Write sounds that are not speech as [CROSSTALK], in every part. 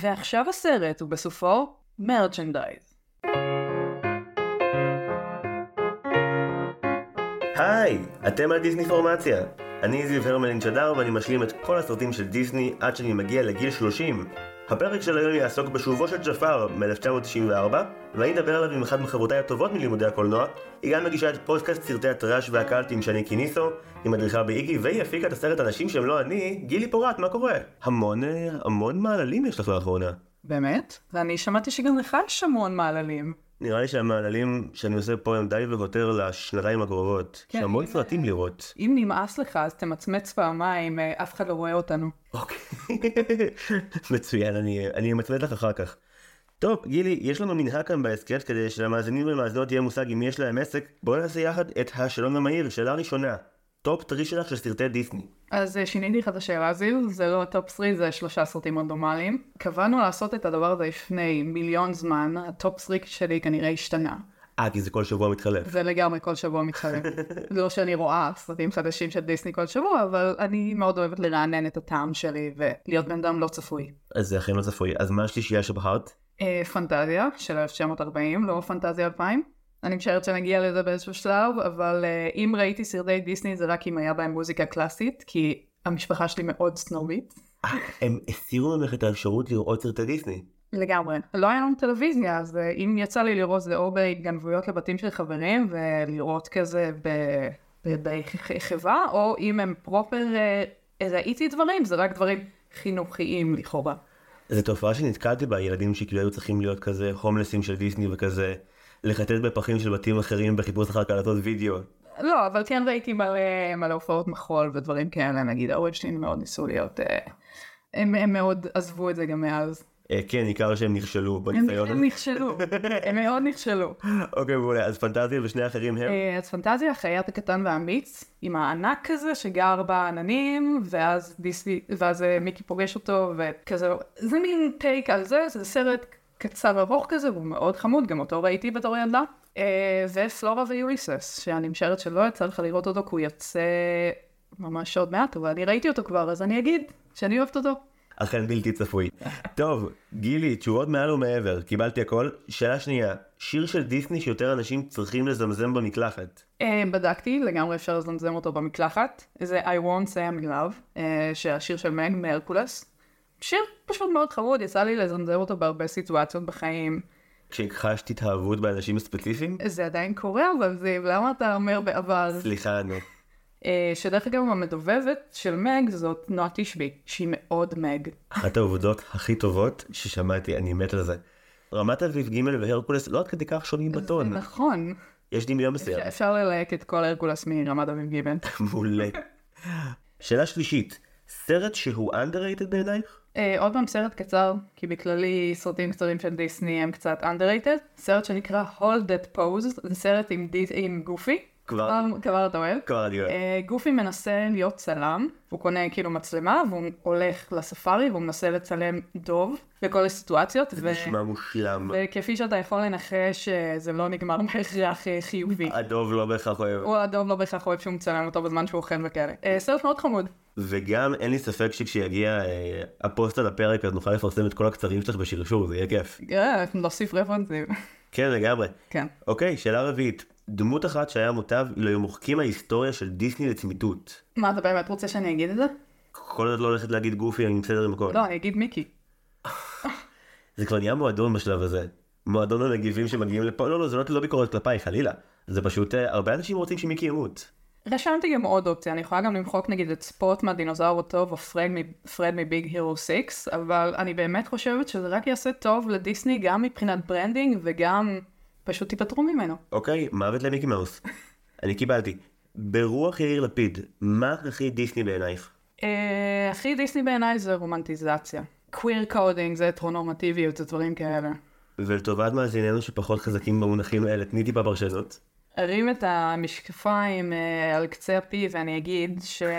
ועכשיו הסרט, ובסופו מרצ'נדייז. היי, אתם על דיסני פורמציה. אני זיו הרמלין שדר ואני משלים את כל הסרטים של דיסני עד שאני מגיע לגיל 30. הפרק של היום יעסוק בשובו של ג'פר מ-1994, ואני אדבר עליו עם אחת מחברותיי הטובות מלימודי הקולנוע. היא גם מגישה את פודקאסט סרטי הטראש והקלטים שאני קיניסו, היא מדריכה באיגי, והיא הפיקה את הסרט אנשים שהם לא אני, גילי פורט, מה קורה? המון, אה, המון מעללים יש לך לאחרונה. באמת? ואני שמעתי שגם לך יש המון מעללים. נראה לי שהמעללים שאני עושה פה הם די וחותר לשנתיים הקרובות. כן, יש המון אם- סרטים לראות. אם נמאס לך, אז תמצמץ פעמיים, אה, אף אחד לא רואה אותנו. אוקיי. [LAUGHS] מצוין, אני, אני אמצמד לך אחר כך. טוב, גילי, יש לנו מנהג כאן בהסכת כדי שלמאזינים ולמאזינות יהיה מושג אם יש להם עסק. בואו נעשה יחד את השאלון המהיר, שאלה ראשונה. top three שלך של סרטי דיסני. אז אה, שיניתי לך את השאלה זיו, זה לא top 3, זה שלושה סרטים רנדומליים. קבענו לעשות את הדבר הזה לפני מיליון זמן, ה top 3 שלי כנראה השתנה. אה, כי זה כל שבוע מתחלף. זה לגמרי כל שבוע מתחלף. [LAUGHS] לא שאני רואה סרטים חדשים של דיסני כל שבוע, אבל אני מאוד אוהבת לרענן את הטעם שלי ולהיות בן אדם לא צפוי. אז זה אכן לא צפוי. אז מה השלישייה שבחרת? אה, פנטזיה של 1940, לא פנטזיה 2000. אני משערת שנגיע לזה באיזשהו שלב, אבל אה, אם ראיתי סרטי דיסני זה רק אם היה בהם מוזיקה קלאסית, כי המשפחה שלי מאוד סנובית. אה, הם הסירו ממך את האפשרות לראות סרטי דיסני. לגמרי. לא היה לנו טלוויזיה, אז אה, אם יצא לי לראות זה או בהתגנבויות לבתים של חברים, ולראות כזה בחברה, או אם הם פרופר אה, ראיתי דברים, זה רק דברים חינוכיים לכאורה. זו תופעה שנתקלתי בה, ילדים שכאילו היו צריכים להיות כזה הומלסים של דיסני וכזה לחטט בפחים של בתים אחרים בחיפוש אחר קלטות וידאו. לא, אבל כן ראיתי מלא, הופעות מחול ודברים כאלה, נגיד ההורים מאוד ניסו להיות, אה, הם, הם מאוד עזבו את זה גם מאז. אה, כן, ניכר שהם נכשלו בניסיון. הם נכשלו, הם מאוד נכשלו. [LAUGHS] אוקיי, מעולה. אז פנטזיה ושני האחרים הם? אה, אז פנטזיה, החייט הקטן והאמיץ, עם הענק כזה שגר בעננים, ואז דיסני, ואז מיקי פוגש אותו, וכזה, זה מין טייק על זה, זה סרט קצר ארוך כזה, והוא מאוד חמוד, גם אותו ראיתי בתור ילדה. אה, ופלורה ויוליסס, שאני משערת שלא יצא לך לראות אותו, כי הוא יוצא ממש עוד מעט, אבל אני ראיתי אותו כבר, אז אני אגיד שאני אוהבת אותו. אכן בלתי צפוי. [LAUGHS] טוב, גילי, תשובות מעל ומעבר, קיבלתי הכל. שאלה שנייה, שיר של דיסני שיותר אנשים צריכים לזמזם במקלחת. אה, בדקתי, לגמרי אפשר לזמזם אותו במקלחת. זה I won't say I'm in love, אה, שהשיר של מג מהרקולס. שיר פשוט מאוד חמוד, יצא לי לזמזם אותו בהרבה סיטואציות בחיים. כשהכחשת התאהבות באנשים ספציפיים? זה עדיין קורה, אבל זה, למה אתה אומר בעבר? סליחה, נו. אה, שדרך אגב המדובבת של מג זאת נועה תשבי, שהיא מאוד מג. אחת העובדות הכי טובות ששמעתי, אני מת על זה. רמת אביב ג' והרקולס לא עד כדי כך שונים בטון. נכון. יש דמיון מסוים. אפשר ללהק את כל הרקולס מרמת אביב גיבן. [LAUGHS] מעולה. שאלה שלישית, סרט שהוא underrated בעינייך? אה, עוד פעם סרט קצר, כי בכללי סרטים קצרים של דיסני הם קצת underrated. סרט שנקרא Hold That Pose, זה סרט עם, עם גופי. כבר, כבר אתה אוהב. כבר אני אוהב. אה, גופי מנסה להיות צלם, הוא קונה כאילו מצלמה והוא הולך לספארי והוא מנסה לצלם דוב בכל הסיטואציות. ו- נשמע מושלם. וכפי שאתה יכול לנחש, אה, זה לא נגמר בהכרח אה, חיובי. הדוב לא בהכרח אוהב. הוא הדוב לא בהכרח אוהב שהוא מצלם אותו בזמן שהוא אוכל וכאלה. אה, סרט מאוד חמוד. וגם אין לי ספק שכשיגיע אה, הפוסט על הפרק אז נוכל לפרסם את כל הקצרים שלך בשרשור, זה יהיה כיף. אה, נוסיף רפרנסים. כן, לגמרי. כן. אוקיי, שאלה רביעית. דמות אחת שהיה מוטב אילו היו מוחקים מההיסטוריה של דיסני לצמיתות. מה, אתה באמת רוצה שאני אגיד את זה? כל עוד לא הולכת להגיד גופי, אני בסדר עם הכל. לא, אני אגיד מיקי. [LAUGHS] זה כבר נהיה מועדון בשלב הזה. מועדון המגיבים שמגיעים לפה, לא, לא, זה לא, לא ביקורת כלפיי, חלילה. זה פשוט, אה, הרבה אנשים רוצים שמיקי ימות. רשמתי גם עוד אופציה, אני יכולה גם למחוק נגיד את ספוט מהדינוזאור הטוב או פרד מ Big Hero 6, אבל אני באמת חושבת שזה רק יעשה טוב לדיסני גם מבחינת branding וגם פשוט תיפטרו ממנו. אוקיי, מוות למיקי מאוס. [LAUGHS] אני קיבלתי. ברוח יאיר לפיד, מה הכי דיסני בעינייך? אה, הכי דיסני בעיניי זה רומנטיזציה. queer coding זה הטרונורמטיביות, זה דברים כאלה. ולטובת מאזיננו שפחות חזקים במונחים האלה, תני טיפה פרשנות. ארים את המשקפיים אה, על קצה אפי ואני אגיד ש... [LAUGHS]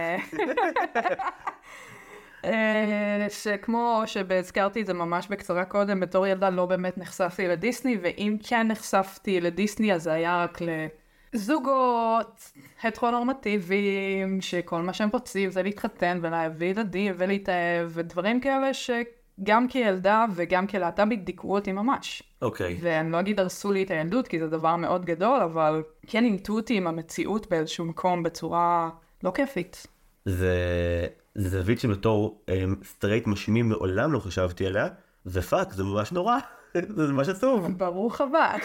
אה, שכמו שהזכרתי את זה ממש בקצרה קודם, בתור ילדה לא באמת נחשפתי לדיסני, ואם כן נחשפתי לדיסני אז זה היה רק לזוגות הטרונורמטיביים, שכל מה שהם רוצים זה להתחתן ולהביא ילדים ולהתאהב, ודברים כאלה ש... גם כילדה וגם כלהט"בית דיכאו אותי ממש. אוקיי. ואני לא אגיד הרסו לי את הילדות, כי זה דבר מאוד גדול, אבל כן עימתו אותי עם המציאות באיזשהו מקום בצורה לא כיפית. זה, זה זווית שבתור סטרייט משמים מעולם לא חשבתי עליה, ו fuck, זה ממש נורא, [LAUGHS] זה ממש עצוב. ברוך הבא.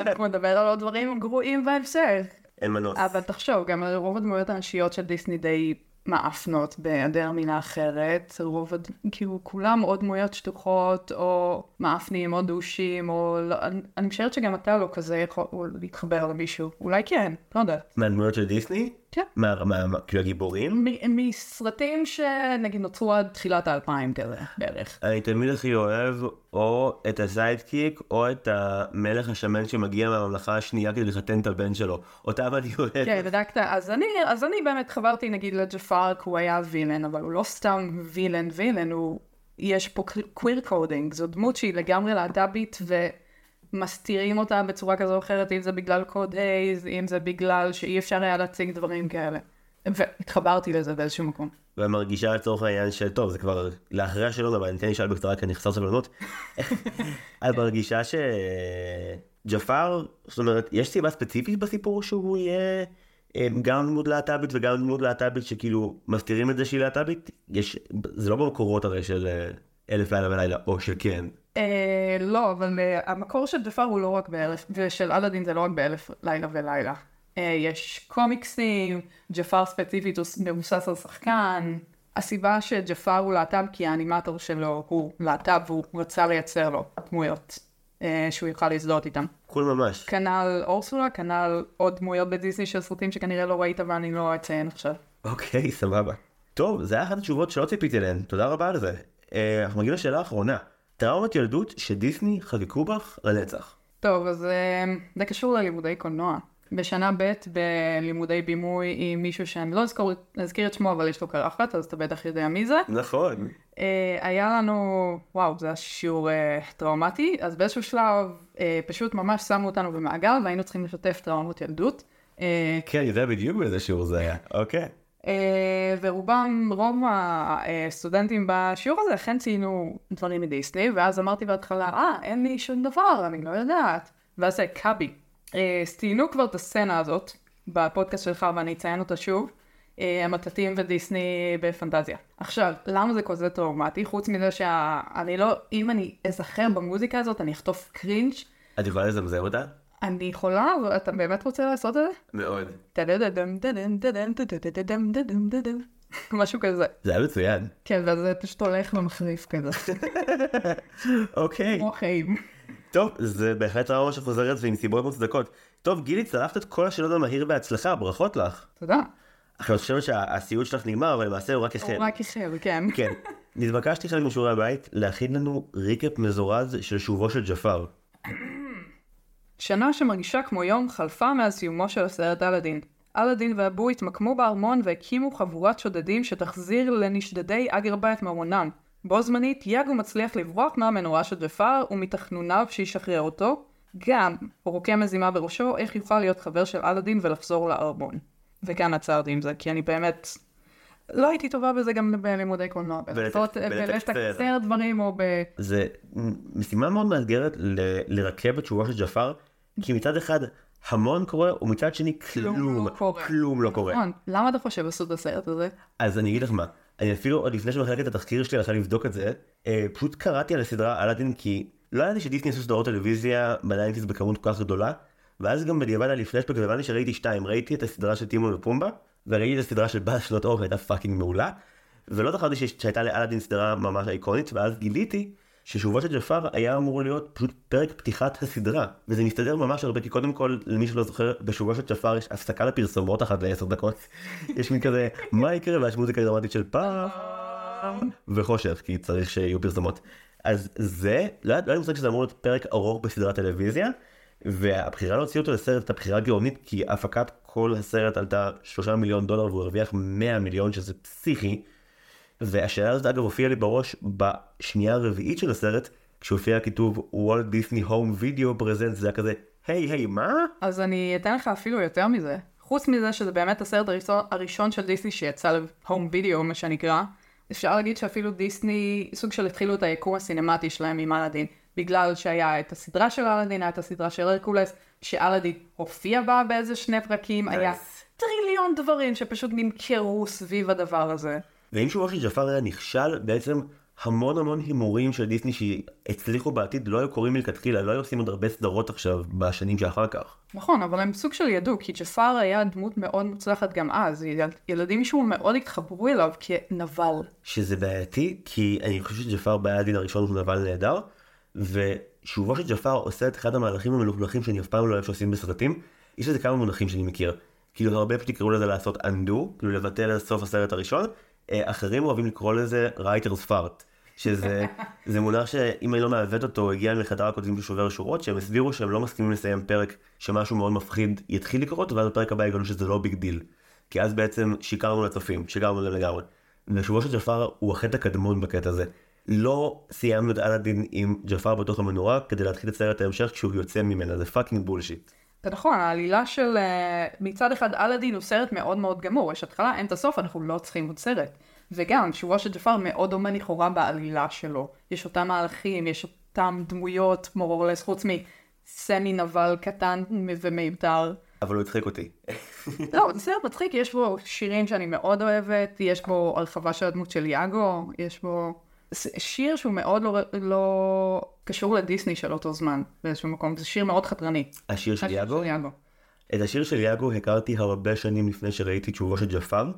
אנחנו נדבר על עוד דברים גרועים בהמשך. אין מנוס. אבל תחשוב, גם רוב הדמויות הנשיות של דיסני די מאפנות בהיעדר מילה אחרת. רוב, הד- כאילו, כולם או דמויות שטוחות, או מאפנים, או דושים, או... לא, אני, אני משערת שגם אתה לא כזה יכול להתחבר למישהו. אולי כן, לא יודעת. מהדמויות של דיסני? כן. מה, מה, מה, כאילו הגיבורים? מ- מסרטים שנגיד נוצרו עד תחילת האלפיים כזה, בערך. אני תמיד הכי אוהב או את הסיידקיק או את המלך השמן שמגיע מהממלכה השנייה כדי לחתן את הבן שלו. אותם אני אוהב. כן, בדקת. אז אני, אז אני באמת התחברתי נגיד לג'פאר, כי הוא היה villain, אבל הוא לא סתם villain villain, הוא... יש פה queer coding, זו דמות שהיא לגמרי להט"בית ומסתירים אותה בצורה כזו או אחרת, אם זה בגלל קוד הייז, אם זה בגלל שאי אפשר היה להציג דברים כאלה. והתחברתי לזה באיזשהו מקום. ומרגישה לצורך העניין של טוב זה כבר לאחרי השאלות אבל אני אתן לשאול בקצרה כי אני חסר סבלנות. [LAUGHS] את מרגישה שג'פר זאת אומרת יש סיבה ספציפית בסיפור שהוא יהיה אה, גם דמות להט"בית וגם דמות להט"בית שכאילו מסתירים את זה שהיא להט"בית יש זה לא במקורות הרי של אה, אלף לילה ולילה או שכן. אה, לא, אבל אה, המקור של ג'פר הוא לא רק באלף, ושל אלאדין זה לא רק באלף לילה ולילה. אה, יש קומיקסים, ג'פר ספציפית הוא מבוסס על שחקן. הסיבה שג'פר הוא להט"ב כי האנימטור שלו הוא להט"ב והוא רצה לייצר לו דמויות אה, שהוא יוכל להזדהות איתם. קול ממש. כנ"ל אורסולה, כנ"ל עוד דמויות בדיסני של סרטים שכנראה לא ראית ואני לא אציין עכשיו. אוקיי סבבה. טוב זה היה אחת התשובות שלא ציפיתי להן תודה רבה על זה. אה, אנחנו מגיעים לשאלה האחרונה. טראומת ילדות שדיסני חגגו בך לנצח. טוב, אז אה, זה קשור ללימודי קולנוע. בשנה ב' בלימודי בימוי עם מישהו שאני לא אזכור, אזכיר את שמו, אבל יש לו קרחת, אז אתה בטח יודע מי זה. נכון. אה, היה לנו, וואו, זה היה שיעור אה, טראומטי, אז באיזשהו שלב אה, פשוט ממש שמו אותנו במעגל והיינו צריכים לשתף טראומות ילדות. אה, כן אני יודע בדיוק באיזה שיעור זה היה. אוקיי. אה, ורובם, רוב הסטודנטים בשיעור הזה אכן ציינו דברים מדיסני, ואז אמרתי בהתחלה, אה, אין לי שום דבר, אני לא יודעת. ואז זה קאבי. אה, אז ציינו כבר את הסצנה הזאת בפודקאסט שלך, ואני אציין אותה שוב. אה, המטטים ודיסני בפנטזיה. עכשיו, למה זה כזה טראומטי? חוץ מזה שאני לא, אם אני אזכר במוזיקה הזאת, אני אחטוף קרינג'. את יכולה לזמזם אותה? אני יכולה, אבל אתה באמת רוצה לעשות את זה? מאוד. [LAUGHS] משהו כזה. זה היה מצוין. כן, ואז זה פשוט הולך ומחריף כזה. [LAUGHS] אוקיי. כמו חיים. טוב, זה בהחלט טראומה שחוזרת ועם סיבות מוצדקות. טוב, גילי, צלחת את כל השאלות במהיר, בהצלחה, ברכות לך. תודה. עכשיו, אני חושבת שהסיוט שלך נגמר, אבל למעשה הוא רק החל. הוא רק החל, כן. [LAUGHS] כן. נתבקשתי חלק משיעורי הבית להכין לנו recap מזורז של שובו של ג'פר. שנה שמרגישה כמו יום חלפה מאז סיומו של הסרט אלאדין. אלאדין ואבו התמקמו בארמון והקימו חבורת שודדים שתחזיר לנשדדי אגרבה את ממונם. בו זמנית יאגו מצליח לברוח מהמנורה של ג'פר ומתחנוניו שישחרר אותו. גם הוא רוקם מזימה בראשו איך יוכל להיות חבר של אלאדין ולחזור לארמון. וכאן עצרתי עם זה, כי אני באמת... לא הייתי טובה בזה גם בלימודי קולנוע. ולתקצר. בלתקצר דברים או ב... זה משימה מאוד מאתגרת לרכב את שובו של ג'פר, כי מצד אחד המון קורה, ומצד שני כלום, לא. כלום לא קורה. נכון. למה אתה חושב עשו את הסרט הזה? אז אני אגיד לך מה, אני אפילו עוד לפני שמחלקת את התחקיר שלי הלכה לבדוק את זה, אה, פשוט קראתי על הסדרה אלאדין כי לא ידעתי שדיסני עשו סדרות טלוויזיה בניינטיז בכמות כל כך גדולה, ואז גם בדיעבד היה לי פלשבק והבנתי שראיתי שתיים, ראיתי את הסדרה של טימון ופומבה, וראיתי את הסדרה של באז שנות אור שהייתה fucking מעולה, ולא זכרתי שהייתה לאלאדין סדרה ממש איקונית, ואז גיליתי ששובו של ג'פר היה אמור להיות פשוט פרק פתיחת הסדרה, וזה מסתדר ממש הרבה, כי קודם כל, למי שלא זוכר, בשובו של ג'פר יש הפסקה לפרסומות אחת לעשר דקות, [LAUGHS] יש מין כזה, מה יקרה, ויש מוזיקה דרמטית של פעם, וחושך, כי צריך שיהיו פרסומות. אז זה, לא היה לא לי מושג שזה אמור להיות פרק ארוך בסדרת טלוויזיה, והבחירה להוציא אותו לסרט הייתה בחירה גאונית, כי הפקת כל הסרט עלתה שלושה מיליון דולר והוא הרוויח 100 מיליון, שזה פסיכי. והשאלה הזאת אגב הופיעה לי בראש בשנייה הרביעית של הסרט, כשהופיע הכיתוב וולט דיסני הום וידאו פרזנט, זה היה כזה, היי היי מה? אז אני אתן לך אפילו יותר מזה. חוץ מזה שזה באמת הסרט הראשון, הראשון של דיסני שיצא ל home video, מה שנקרא, אפשר להגיד שאפילו דיסני, סוג של התחילו את היקום הסינמטי שלהם עם אלאדין, בגלל שהיה את הסדרה של אלאדין, היה את הסדרה של הרקולס, שאלאדין הופיע בה באיזה שני פרקים, היה טריליון דברים שפשוט נמכרו סביב הדבר הזה. ואם שובו של ג'פר היה נכשל, בעצם המון המון הימורים של דיסני שהצליחו בעתיד לא היו קורים מלכתחילה, לא היו עושים עוד הרבה סדרות עכשיו בשנים שאחר כך. נכון, אבל הם סוג של ידעו, כי ג'פר היה דמות מאוד מוצלחת גם אז. יל- ילדים משום מאוד התחברו אליו כנבל. שזה בעייתי, כי אני חושב שג'פר באלאדין הראשון הוא נבל נהדר, ושובו של ג'פר עושה את אחד המהלכים המלוכלכים שאני אף פעם לא אוהב שעושים בסרטים. יש לזה כמה מונחים שאני מכיר. כאילו הרבה פשוט יקראו לזה לעשות undo, כאילו לבטל את סוף הסרט הראשון. אה, אחרים אוהבים לקרוא לזה writer's fart. שזה [LAUGHS] זה מונח שאם אני לא מעוות אותו, הגיע מחדר הכותבים של שובר שורות, שהם הסבירו שהם לא מסכימים לסיים פרק שמשהו מאוד מפחיד יתחיל לקרות, ואז בפרק הבא יגלו שזה לא big deal. כי אז בעצם שיקרנו לצופים, שיקרנו להם לגמרי. ושובו של ג'פר הוא החטא הקדמון בקטע הזה. לא סיימנו את אלאדין עם ג'פר בתוך המנורה כדי להתחיל את סרט ההמשך כשהוא יוצא ממנה, זה fucking bullshit. זה נכון, העלילה של אה, מצד אחד אלאדין הוא סרט מאוד מאוד גמור, יש התחלה, אין את הסוף, אנחנו לא צריכים עוד סרט. וגם, שובו של ג'פר מאוד דומה לכאורה בעלילה שלו. יש אותם מהלכים, יש אותם דמויות, more or less, חוץ מסמי נבל קטן ומיותר. אבל הוא הצחיק אותי. לא, זה סרט מצחיק, יש בו שירים שאני מאוד אוהבת, יש בו הרחבה של הדמות של יאגו, יש בו שיר שהוא מאוד לא, לא קשור לדיסני של אותו זמן, באיזשהו מקום, זה שיר מאוד חתרני. השיר של יאגו? של יאגו. את השיר של יאגו הכרתי הרבה שנים לפני שראיתי את שובו של ג'פר,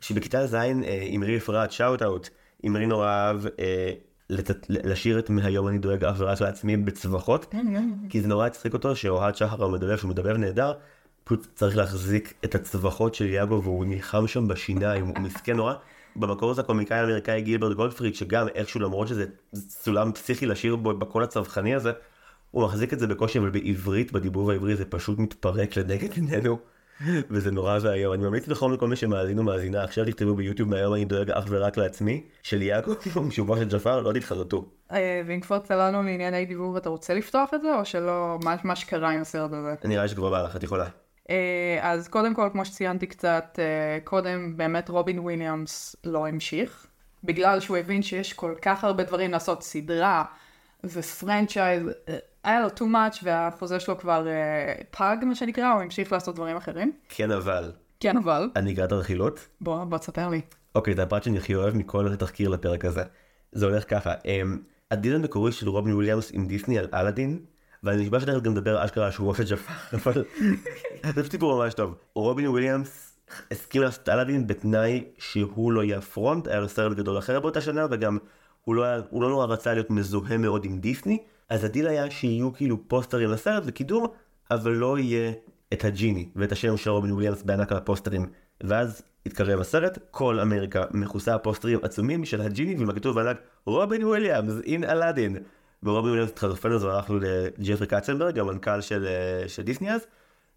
שבכיתה ז' אה, אמרי אפרת, shout out, אמרי נורא אהב אה, לת- לשיר את מהיום אני דואג אך ורק לעצמי בצווחות, כי זה נורא הצחיק אותו שאוהד שחר המדבב, שהוא מדבב נהדר, פשוט צריך להחזיק את הצווחות של יאגו והוא נלחם שם בשיניים, הוא מסכן נורא. במקור זה הקומיקאי האמריקאי גילברד גולדפריד, שגם איכשהו למרות שזה סולם פסיכי לשיר בו בקול הצווחני הזה, הוא מחזיק את זה בקושי, אבל בעברית, בדיבוב העברי זה פשוט מתפרק לנגד עינינו, וזה נורא ואיום. אני ממליץ לכל מי שמאזין ומאזינה, עכשיו תכתבו ביוטיוב מהיום אני דואג אך ורק לעצמי, של יעקב, משובו של ג'פר, לא תתחרטו. אה, ואם כבר צללנו לענייני דיבור, אתה רוצה לפתוח את זה, או שלא, מה, שקרה עם הסרט הזה? נראה שכבר בא לך, את יכולה. אה, אז קודם כל, כמו שציינתי קצת, אה, קודם באמת רובין וויליאמס לא המשיך, בגלל שהוא הבין שיש כל כך הרבה דברים לעשות סדרה ו franchise, אה, היה לו too much והחוזה שלו כבר פג, מה שנקרא, הוא המשיך לעשות דברים אחרים. כן אבל, כן, אבל, אני גד הרכילות. בוא, בוא תספר לי. אוקיי, זה הפרט שאני הכי אוהב מכל התחקיר לפרק הזה. זה הולך ככה, um, הדיל המקורי של רובין וויליאמס עם דיסני על אלאדין, ואני נשבע שאני גם מדבר אשכרה על שובו של ג'פר, אבל זה סיפור ממש טוב. רובין וויליאמס הסכים לעשות אלאדין בתנאי שהוא לא יהיה front, היה לו סרט גדול אחר באותה שנה, וגם הוא לא, היה, הוא לא נורא רצה להיות מזוהה מאוד עם דיסני, אז הדיל היה שיהיו כאילו פוסטרים לסרט וקידום, אבל לא יהיה את הג'יני ואת השם של רובין וויליאמס בענק על הפוסטרים. ואז התקרב הסרט, כל אמריקה מכוסה פוסטרים עצומים של הג'יני ועם הכתוב בענק רובין וויליאמס in אלאדין. ורובין וויליאמס התחרפן והלך לו לג'פרי קצנברג, המנכ"ל של, אה, של דיסני אז,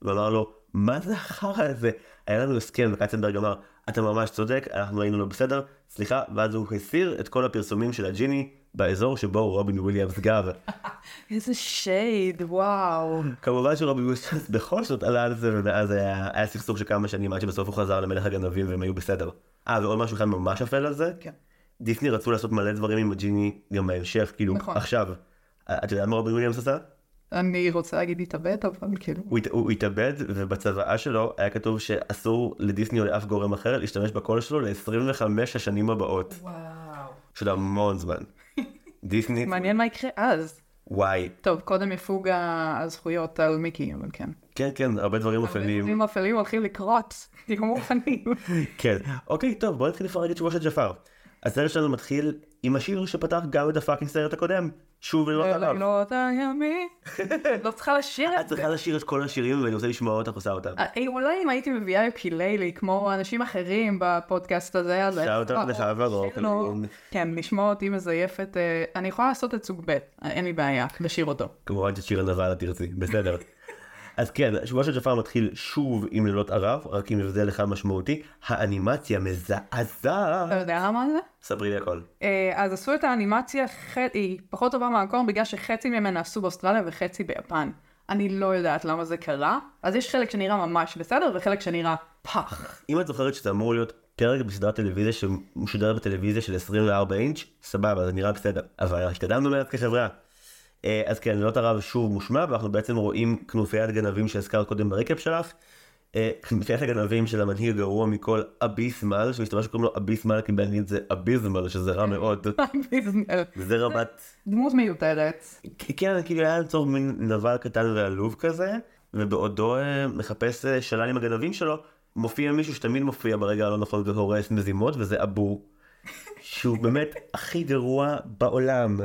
ואמר לו, מה זה החרא הזה? היה לנו הסכם, וקצנברג אמר, אתה ממש צודק, אנחנו היינו לא בסדר, סליחה, ואז הוא הסיר את כל הפרסומים של הג'יני באזור שבו רובין וויליאמס גר. [LAUGHS] איזה shade, וואו. כמובן שרובין וויליאמס בכל זאת עלה על זה, ומאז היה, היה סכסוך של כמה שנים עד שבסוף הוא חזר למלך הגנבים והם היו בסדר. אה, ועוד משהו אחד ממש אפל על זה, כן. דיסני רצו לעשות מלא דברים עם הג'יני גם בהמשך, כאילו, נכון. עכשיו. את יודעת מה רובין וויליאמס עשה? אני רוצה להגיד התאבד, אבל כאילו... הוא, הת- הוא התאבד ובצוואה שלו היה כתוב שאסור לדיסני או לאף גורם אחר להשתמש בקול שלו ל-25 השנים הבאות, וואו. של המון זמן. [LAUGHS] דיסני, מעניין מה יקרה אז. וואי, טוב, קודם יפוג הזכויות על מיקי, אבל כן. כן כן, הרבה דברים אפלים. דברים אפלים הולכים לקרות, [LAUGHS] תהיו מוכנים. [LAUGHS] כן, אוקיי, טוב, בוא נתחיל לפרק את שובו של ג'פר. הסרט שלנו מתחיל עם השיר שפתח גם את ה fucking סרט הקודם, שוב ולא עליו. לילות ערב. לא צריכה לשיר את את זה. צריכה לשיר את כל השירים ואני רוצה לשמוע אותך עושה אותם. אה, אולי אם הייתי מביאה יוקללי כמו אנשים אחרים בפודקאסט הזה, אז... shout out לך ורוק. לא. כן, לשמוע אותי מזייפת, אה, אני יכולה לעשות את סוג ב', אין לי בעיה, לשיר אותו. כמובן ששיר הנבל את תרצי, בסדר. אז כן, שבוע של ג'פר מתחיל שוב עם לילות ערב, רק עם הבדל אחד משמעותי, האנימציה אתה מזעזעת. יודע מה זה? ספרי לי הכל. אה, אז עשו את האנימציה, היא פחות טובה מהמקום בגלל שחצי ממנה עשו באוסטרליה וחצי ביפן. אני לא יודעת למה זה קרה, אז יש חלק שנראה ממש בסדר וחלק שנראה פח. אם את זוכרת שזה אמור להיות פרק בסדרת טלוויזיה שמשודרת בטלוויזיה של 24 אינץ', סבבה, זה נראה בסדר. אבל השתדלנו מאז כחברה. אה, אז כן, לא הרב שוב מושמע, ואנחנו בעצם רואים כנופיית גנבים שהזכרת קודם ברקב שלך. אה, כנופיית הגנבים של המנהיג הגרוע מכל אביסמל, שמסתבר שקוראים לו אביסמל, כי באנגלית זה אביסמל, שזה רע מאוד. [LAUGHS] וזה רמת... דמות מיותרת. כן, כאילו היה לצורך מין נבל קטן ועלוב כזה, ובעודו אה, מחפש שלל עם הגנבים שלו, מופיע מישהו שתמיד מופיע ברגע הלא נכון והורס מזימות, וזה אבו, שהוא באמת הכי גרוע בעולם.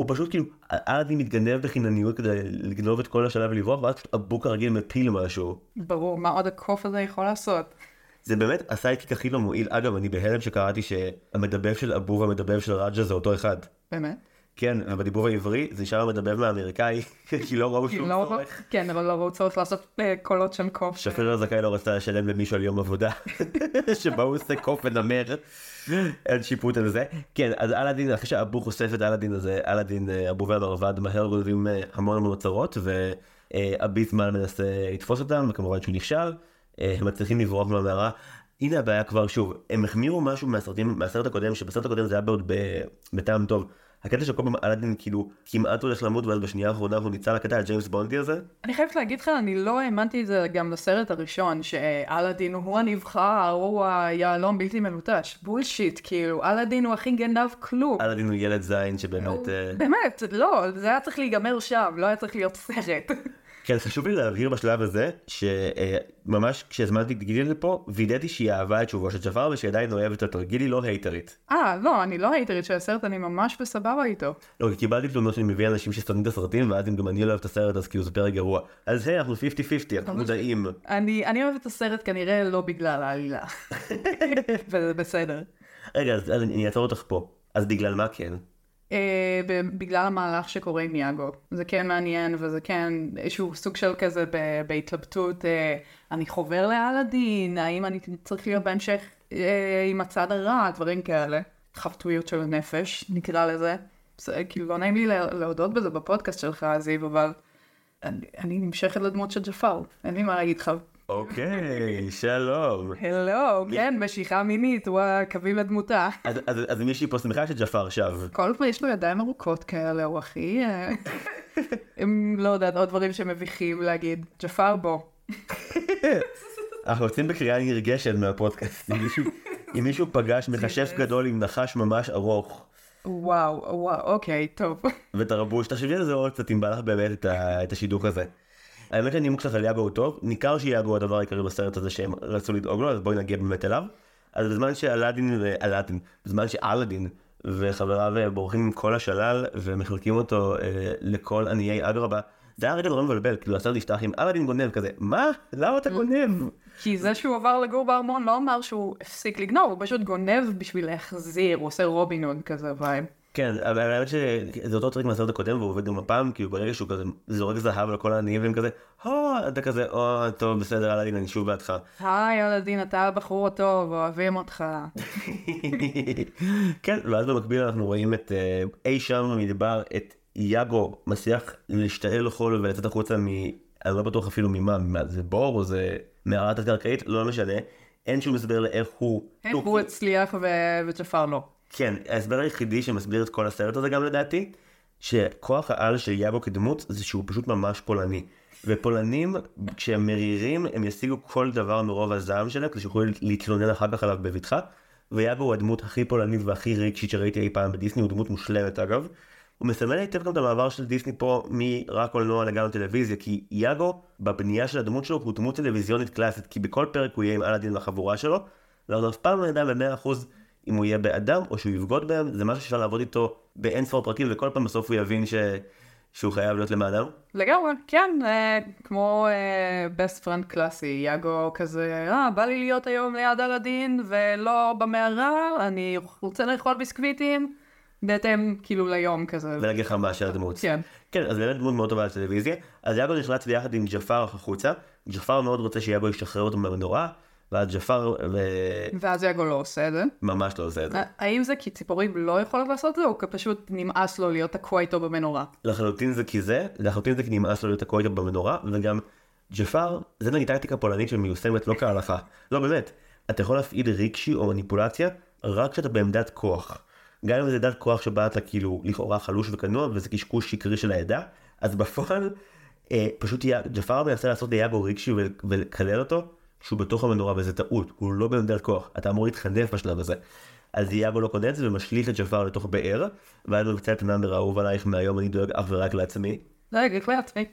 הוא פשוט כאילו, אלאדין מתגנב בחינניות כדי לגנוב את כל השלב ולברוח, ואז אבו כרגיל מפיל משהו. ברור, מה עוד הקוף הזה יכול לעשות? זה באמת הסיידקיק הכי לא מועיל. אגב, אני בהלם שקראתי שהמדבב של אבו והמדבב של רג'ה זה אותו אחד. באמת? כן, בדיבור העברי זה נשאר המדבב מהאמריקאי, [LAUGHS] כי לא ראו שום לא- צורך. כן, אבל לא ראו צורך לעשות אה, קולות של קוף. שפיר הזכאי לא רצה לשלם למישהו על יום עבודה, [LAUGHS] שבה הוא עושה קוף ונמר, אין שיפוט על זה. כן, אז אלאדין, אחרי שאבו חושף את אלאדין הזה, אלאדין, אה, אבו והמרבד מהר גונבים אה, המון המון אוצרות, והביטמן מנסה לתפוס אותם, וכמובן שהוא נכשל, הם מצליחים לברוח מהמערה. הנה הבעיה כבר שוב, הם החמירו משהו מהסרטים, מהסרט הקודם, שבסרט הקודם זה היה בעוד בטעם טוב. הקטע שכל פעם אלאדין כאילו כמעט הולך למות ואז בשנייה האחרונה הוא ניצל הקטע הג'יימס בונדי הזה. אני חייבת להגיד לך, אני לא האמנתי את זה גם בסרט הראשון, שאלאדין הוא הנבחר, הוא היהלום בלתי מלוטש. bullshit, כאילו, אלאדין הוא הכי גנב כלום. אלאדין הוא ילד זין שבאמת... אה, באמת, לא, זה היה צריך להיגמר שם, לא היה צריך להיות סרט. כן, חשוב לי להבהיר בשלב הזה, שממש כשהזמנתי את גילי לפה, וידאתי שהיא אהבה את שובו של ג'פר ושהיא עדיין אוהבת אותו. גילי לא הייטרית. אה, לא, אני לא הייטרית של הסרט, אני ממש בסבבה איתו. לא, כי קיבלתי תלונות שאני מביא אנשים ששונאים את הסרטים, ואז אם גם אני לא אוהב את הסרט אז כאילו זה פרק גרוע. אז היי, אנחנו 50-50, אנחנו מודעים. אני, אני אוהבת את הסרט כנראה לא בגלל העלילה. [LAUGHS] [LAUGHS] וזה בסדר. רגע, אז אז אני אעצור אותך פה. אז בגלל מה כן? אה, בגלל המהלך שקורה עם יאגו. זה כן מעניין, וזה כן איזשהו סוג של כזה בהתלבטות, אה, אני חובר לאלאדין, האם אני צריך להיות בהמשך אה, עם הצד הרע, דברים כאלה. חבטויות של נפש, נקרא לזה. זה, כאילו לא נעים לי לה- להודות בזה בפודקאסט שלך, זיו, אבל אני, אני נמשכת לדמות של ג'פר, אין לי מה להגיד לך. אוקיי, שלום. הלו, כן, משיכה מינית, הוא הקווים לדמותה. אז- מישהי פה שמחה שג'פר שב. כל פעם יש לו ידיים ארוכות כאלה, הוא הכי... אה, [LAUGHS] הם, לא יודעת, עוד דברים שמביכים להגיד, ג'פר בוא. אנחנו יוצאים בקריאה נרגשת מהפודקאסט. אם מישהו- אם פגש [LAUGHS] מכשף גדול עם נחש ממש ארוך. וואו, וואו, אוקיי, טוב. ותרבוש, תחשבי על זה עוד קצת אם בא לך באמת את השידוך הזה. האמת שהנימוק שלך על יאגו הוא טוב, ניכר שיאגו הדבר העיקרי בסרט הזה שהם רצו לדאוג לו, אז בואי נגיע באמת אליו. אז בזמן שאלאדין, אלאדין, בזמן שאלאדין וחבריו אה, בורחים עם כל השלל ומחלקים אותו אה, לכל עניי אגרבה, זה היה רגע נורא מבלבל, כאילו הסרט נפתח עם אלאדין גונב כזה, מה? למה אתה גונב? כי זה שהוא עבר לגור בארמון לא אמר שהוא הפסיק לגנוב, הוא פשוט גונב בשביל להחזיר, הוא עושה רובין הוד כזה vibe. כן, אבל האמת שזה אותו טריק מהסרט הקודם והוא עובד גם הפעם, כאילו ברגע שהוא כזה זורק זהב על כל העניים והם כזה, הו, אתה כזה, או, טוב, בסדר, אלאדין, אני שוב בעדך. היי אלאדין, אתה הבחור הטוב, אוהבים אותך. [LAUGHS] כן, ואז במקביל אנחנו רואים את אה, אי שם במדבר, את יאגו מצליח להשתחל לחול ולצאת החוצה מ... אני לא בטוח אפילו ממה, זה בור או זה מערת התת-קרקעית, לא משנה. אין שום הסבר לאיך הוא... איך הוא הצליח ו- וג'פר לא. כן, ההסבר היחידי שמסביר את כל הסרט הזה גם לדעתי, שכוח העל של יאגו כדמות זה שהוא פשוט ממש פולני. ופולנים, כשהם מרירים, הם ישיגו כל דבר מרוב הזעם שלהם, כדי שיוכלו להתלונן אחר כך עליו בבטחה. ויאגו הוא הדמות הכי פולנית והכי רגשית שראיתי אי פעם בדיסני, הוא דמות מושלמת אגב. הוא מסמל היטב גם את המעבר של דיסני פה מרק קולנוע לגמרי טלוויזיה, כי יאגו, בבנייה של הדמות שלו, הוא דמות טלוויזיונית קלאסית, כי בכל פרק הוא יהיה עם אלאדין והחבורה שלו, ואנחנו אף פעם לא נדע במאה אחוז אם הוא יהיה באדם או שהוא יבגוד בהם, זה משהו שאפשר לעבוד איתו באין ספור פרקים, וכל פעם בסוף הוא יבין ש... שהוא חייב להיות למענם. לגמרי, כן, אה, כמו אה, best friend קלאסי, יאגו כזה, אה, בא לי להיות היום ליד אלאדין ולא במערה, אני רוצה לאכול ביסקוויטים, בהתאם כאילו ליום כזה. ולהגיד לך מה של הדמות. כן. כן, אז באמת דמות מאוד טובה לטלוויזיה. אז יאגו נחלץ ביחד עם ג'פר החוצה. ג'פר מאוד רוצה שיאגו ישחרר אותו מהמנורה, ואז ג'פר ו... ואז יאגו לא עושה את זה. ממש לא עושה את זה. האם זה כי ציפורים לא יכולות לעשות את זה, או כי פשוט נמאס לו להיות תקוע איתו במנורה? לחלוטין זה כי זה, לחלוטין זה כי נמאס לו להיות תקוע איתו במנורה, וגם ג'פר, זה נגיד טקטיקה פולנית שמיושמת לא כהלכה. לא באמת. אתה יכול להפעיל רגשי או מניפולציה רק כשאתה בעמדת כוח. גם אם זה עמדת כוח שבה אתה כאילו לכאורה חלוש וכנוע וזה קשקוש שקרי של העדה, אז בפועל אה, פשוט ג'פר מנסה לעשות ליאגו רגשי ול- ולקלל אותו כשהוא בתוך המנורה וזה טעות, הוא לא בעמדת כוח, אתה אמור להתחנף בשלב הזה. אז יאגו לא קונה את זה ומשליך את ג'פר לתוך באר, ואז הוא מבצע את ה number האהוב עלייך מהיום אני דואג אך ורק לעצמי. רגע, כבר לעצמי.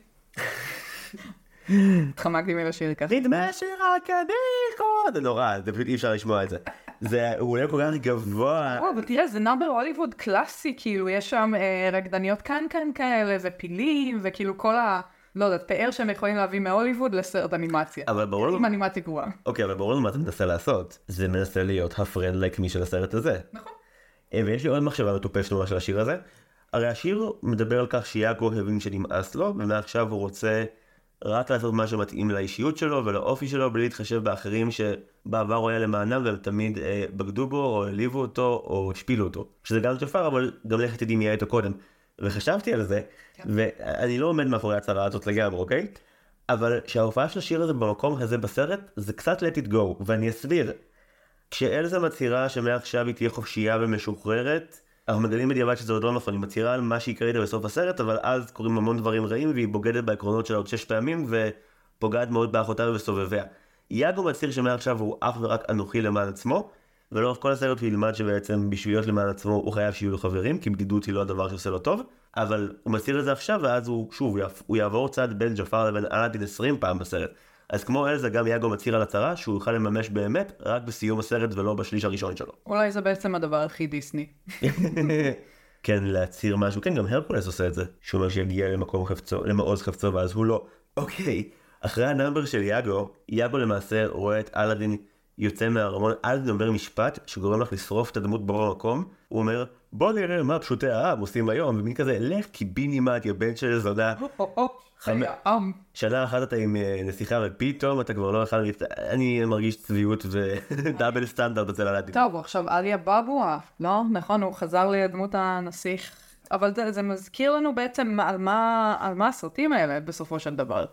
התחמקתי מלשיר ככה. נדמה שרק אני יכול, זה נורא, זה פשוט אי אפשר לשמוע את זה. זה, הוא עולה כל כך גבוה. אבל תראה, זה number הוליווד קלאסי, כאילו, יש שם אה, רקדניות קנקן כאלה, ופילים, וכאילו כל ה... לא יודעת, פאר שהם יכולים להביא מהוליווד לסרט אנימציה. אבל ברור עם אנימציה גרועה. אוקיי, אבל ברור מה זה מנסה לעשות. זה מנסה להיות ה Friend Like Me של הסרט הזה. נכון. אה, ויש לי עוד מחשבה מטופשת ממש על השיר הזה. הרי השיר מדבר על כך שיאגו הבין שנמאס לו, ומעכשיו הוא רוצה רק לעשות מה שמתאים לאישיות שלו ולאופי שלו, בלי להתחשב באחרים שבעבר הוא היה למענם והם תמיד אה, בגדו בו, או העליבו אותו, או השפילו אותו. שזה גם ג'פר, אבל גם לך תדעי מי היה איתו קודם. וחשבתי על זה, ואני לא עומד מאחורי ההצהרה הזאת לגמרי, אוקיי? אבל שההופעה של השיר הזה במקום הזה בסרט, זה קצת let it go, ואני אסביר. כשאלזה מצהירה שמעכשיו היא תהיה חופשייה ומשוחררת, אנחנו מגלים בדיעבד שזה עוד לא נכון, היא מצהירה על מה שיקרה איתה בסוף הסרט, אבל אז קורים המון דברים רעים והיא בוגדת בעקרונות שלה עוד שש פעמים ופוגעת מאוד באחותה ובסובביה. יאגו מצהיר שמעכשיו הוא אך ורק אנוכי למען עצמו, ולאורך כל הסרט הוא ילמד שבעצם בשביל להיות למען עצמו הוא חייב שיהיו לו חברים, כי בדידות היא לא הדבר שעושה לו טוב, אבל הוא מצהיר את זה עכשיו ואז הוא, שוב, הוא יעב- הוא יעבור צד בין ג'פר לבין אלאדין 20 פעם בסרט. אז כמו אלזה, גם יאגו מצהיר על הצהרה שהוא יוכל לממש באמת רק בסיום הסרט ולא בשליש הראשון שלו. אולי זה בעצם הדבר הכי דיסני. [LAUGHS] כן, להצהיר משהו, כן, גם הרקולס עושה את זה. שהוא אומר שיגיע למקום חפצו, למעוז חפצו, ואז הוא לא. אוקיי, אחרי ה number של יאגו, יאגו למעשה רואה את אלאדין יוצא מהארמון, אלאדין אומר משפט שגורם לך לשרוף את הדמות בו במקום. הוא אומר, בוא נראה מה פשוטי העם עושים היום, ומין כזה, לך קיבינימט, יא בן של זונה. שנה אחת אתה עם אה, נסיכה ופתאום אתה כבר לא יכול להריץ, אני מרגיש צביעות ו double standard [LAUGHS] אצל אלאדין. טוב, עכשיו עלי עבאבווה, לא? נכון, הוא חזר לדמות הנסיך. אבל זה, זה מזכיר לנו בעצם על מה, על מה הסרטים האלה בסופו של דבר.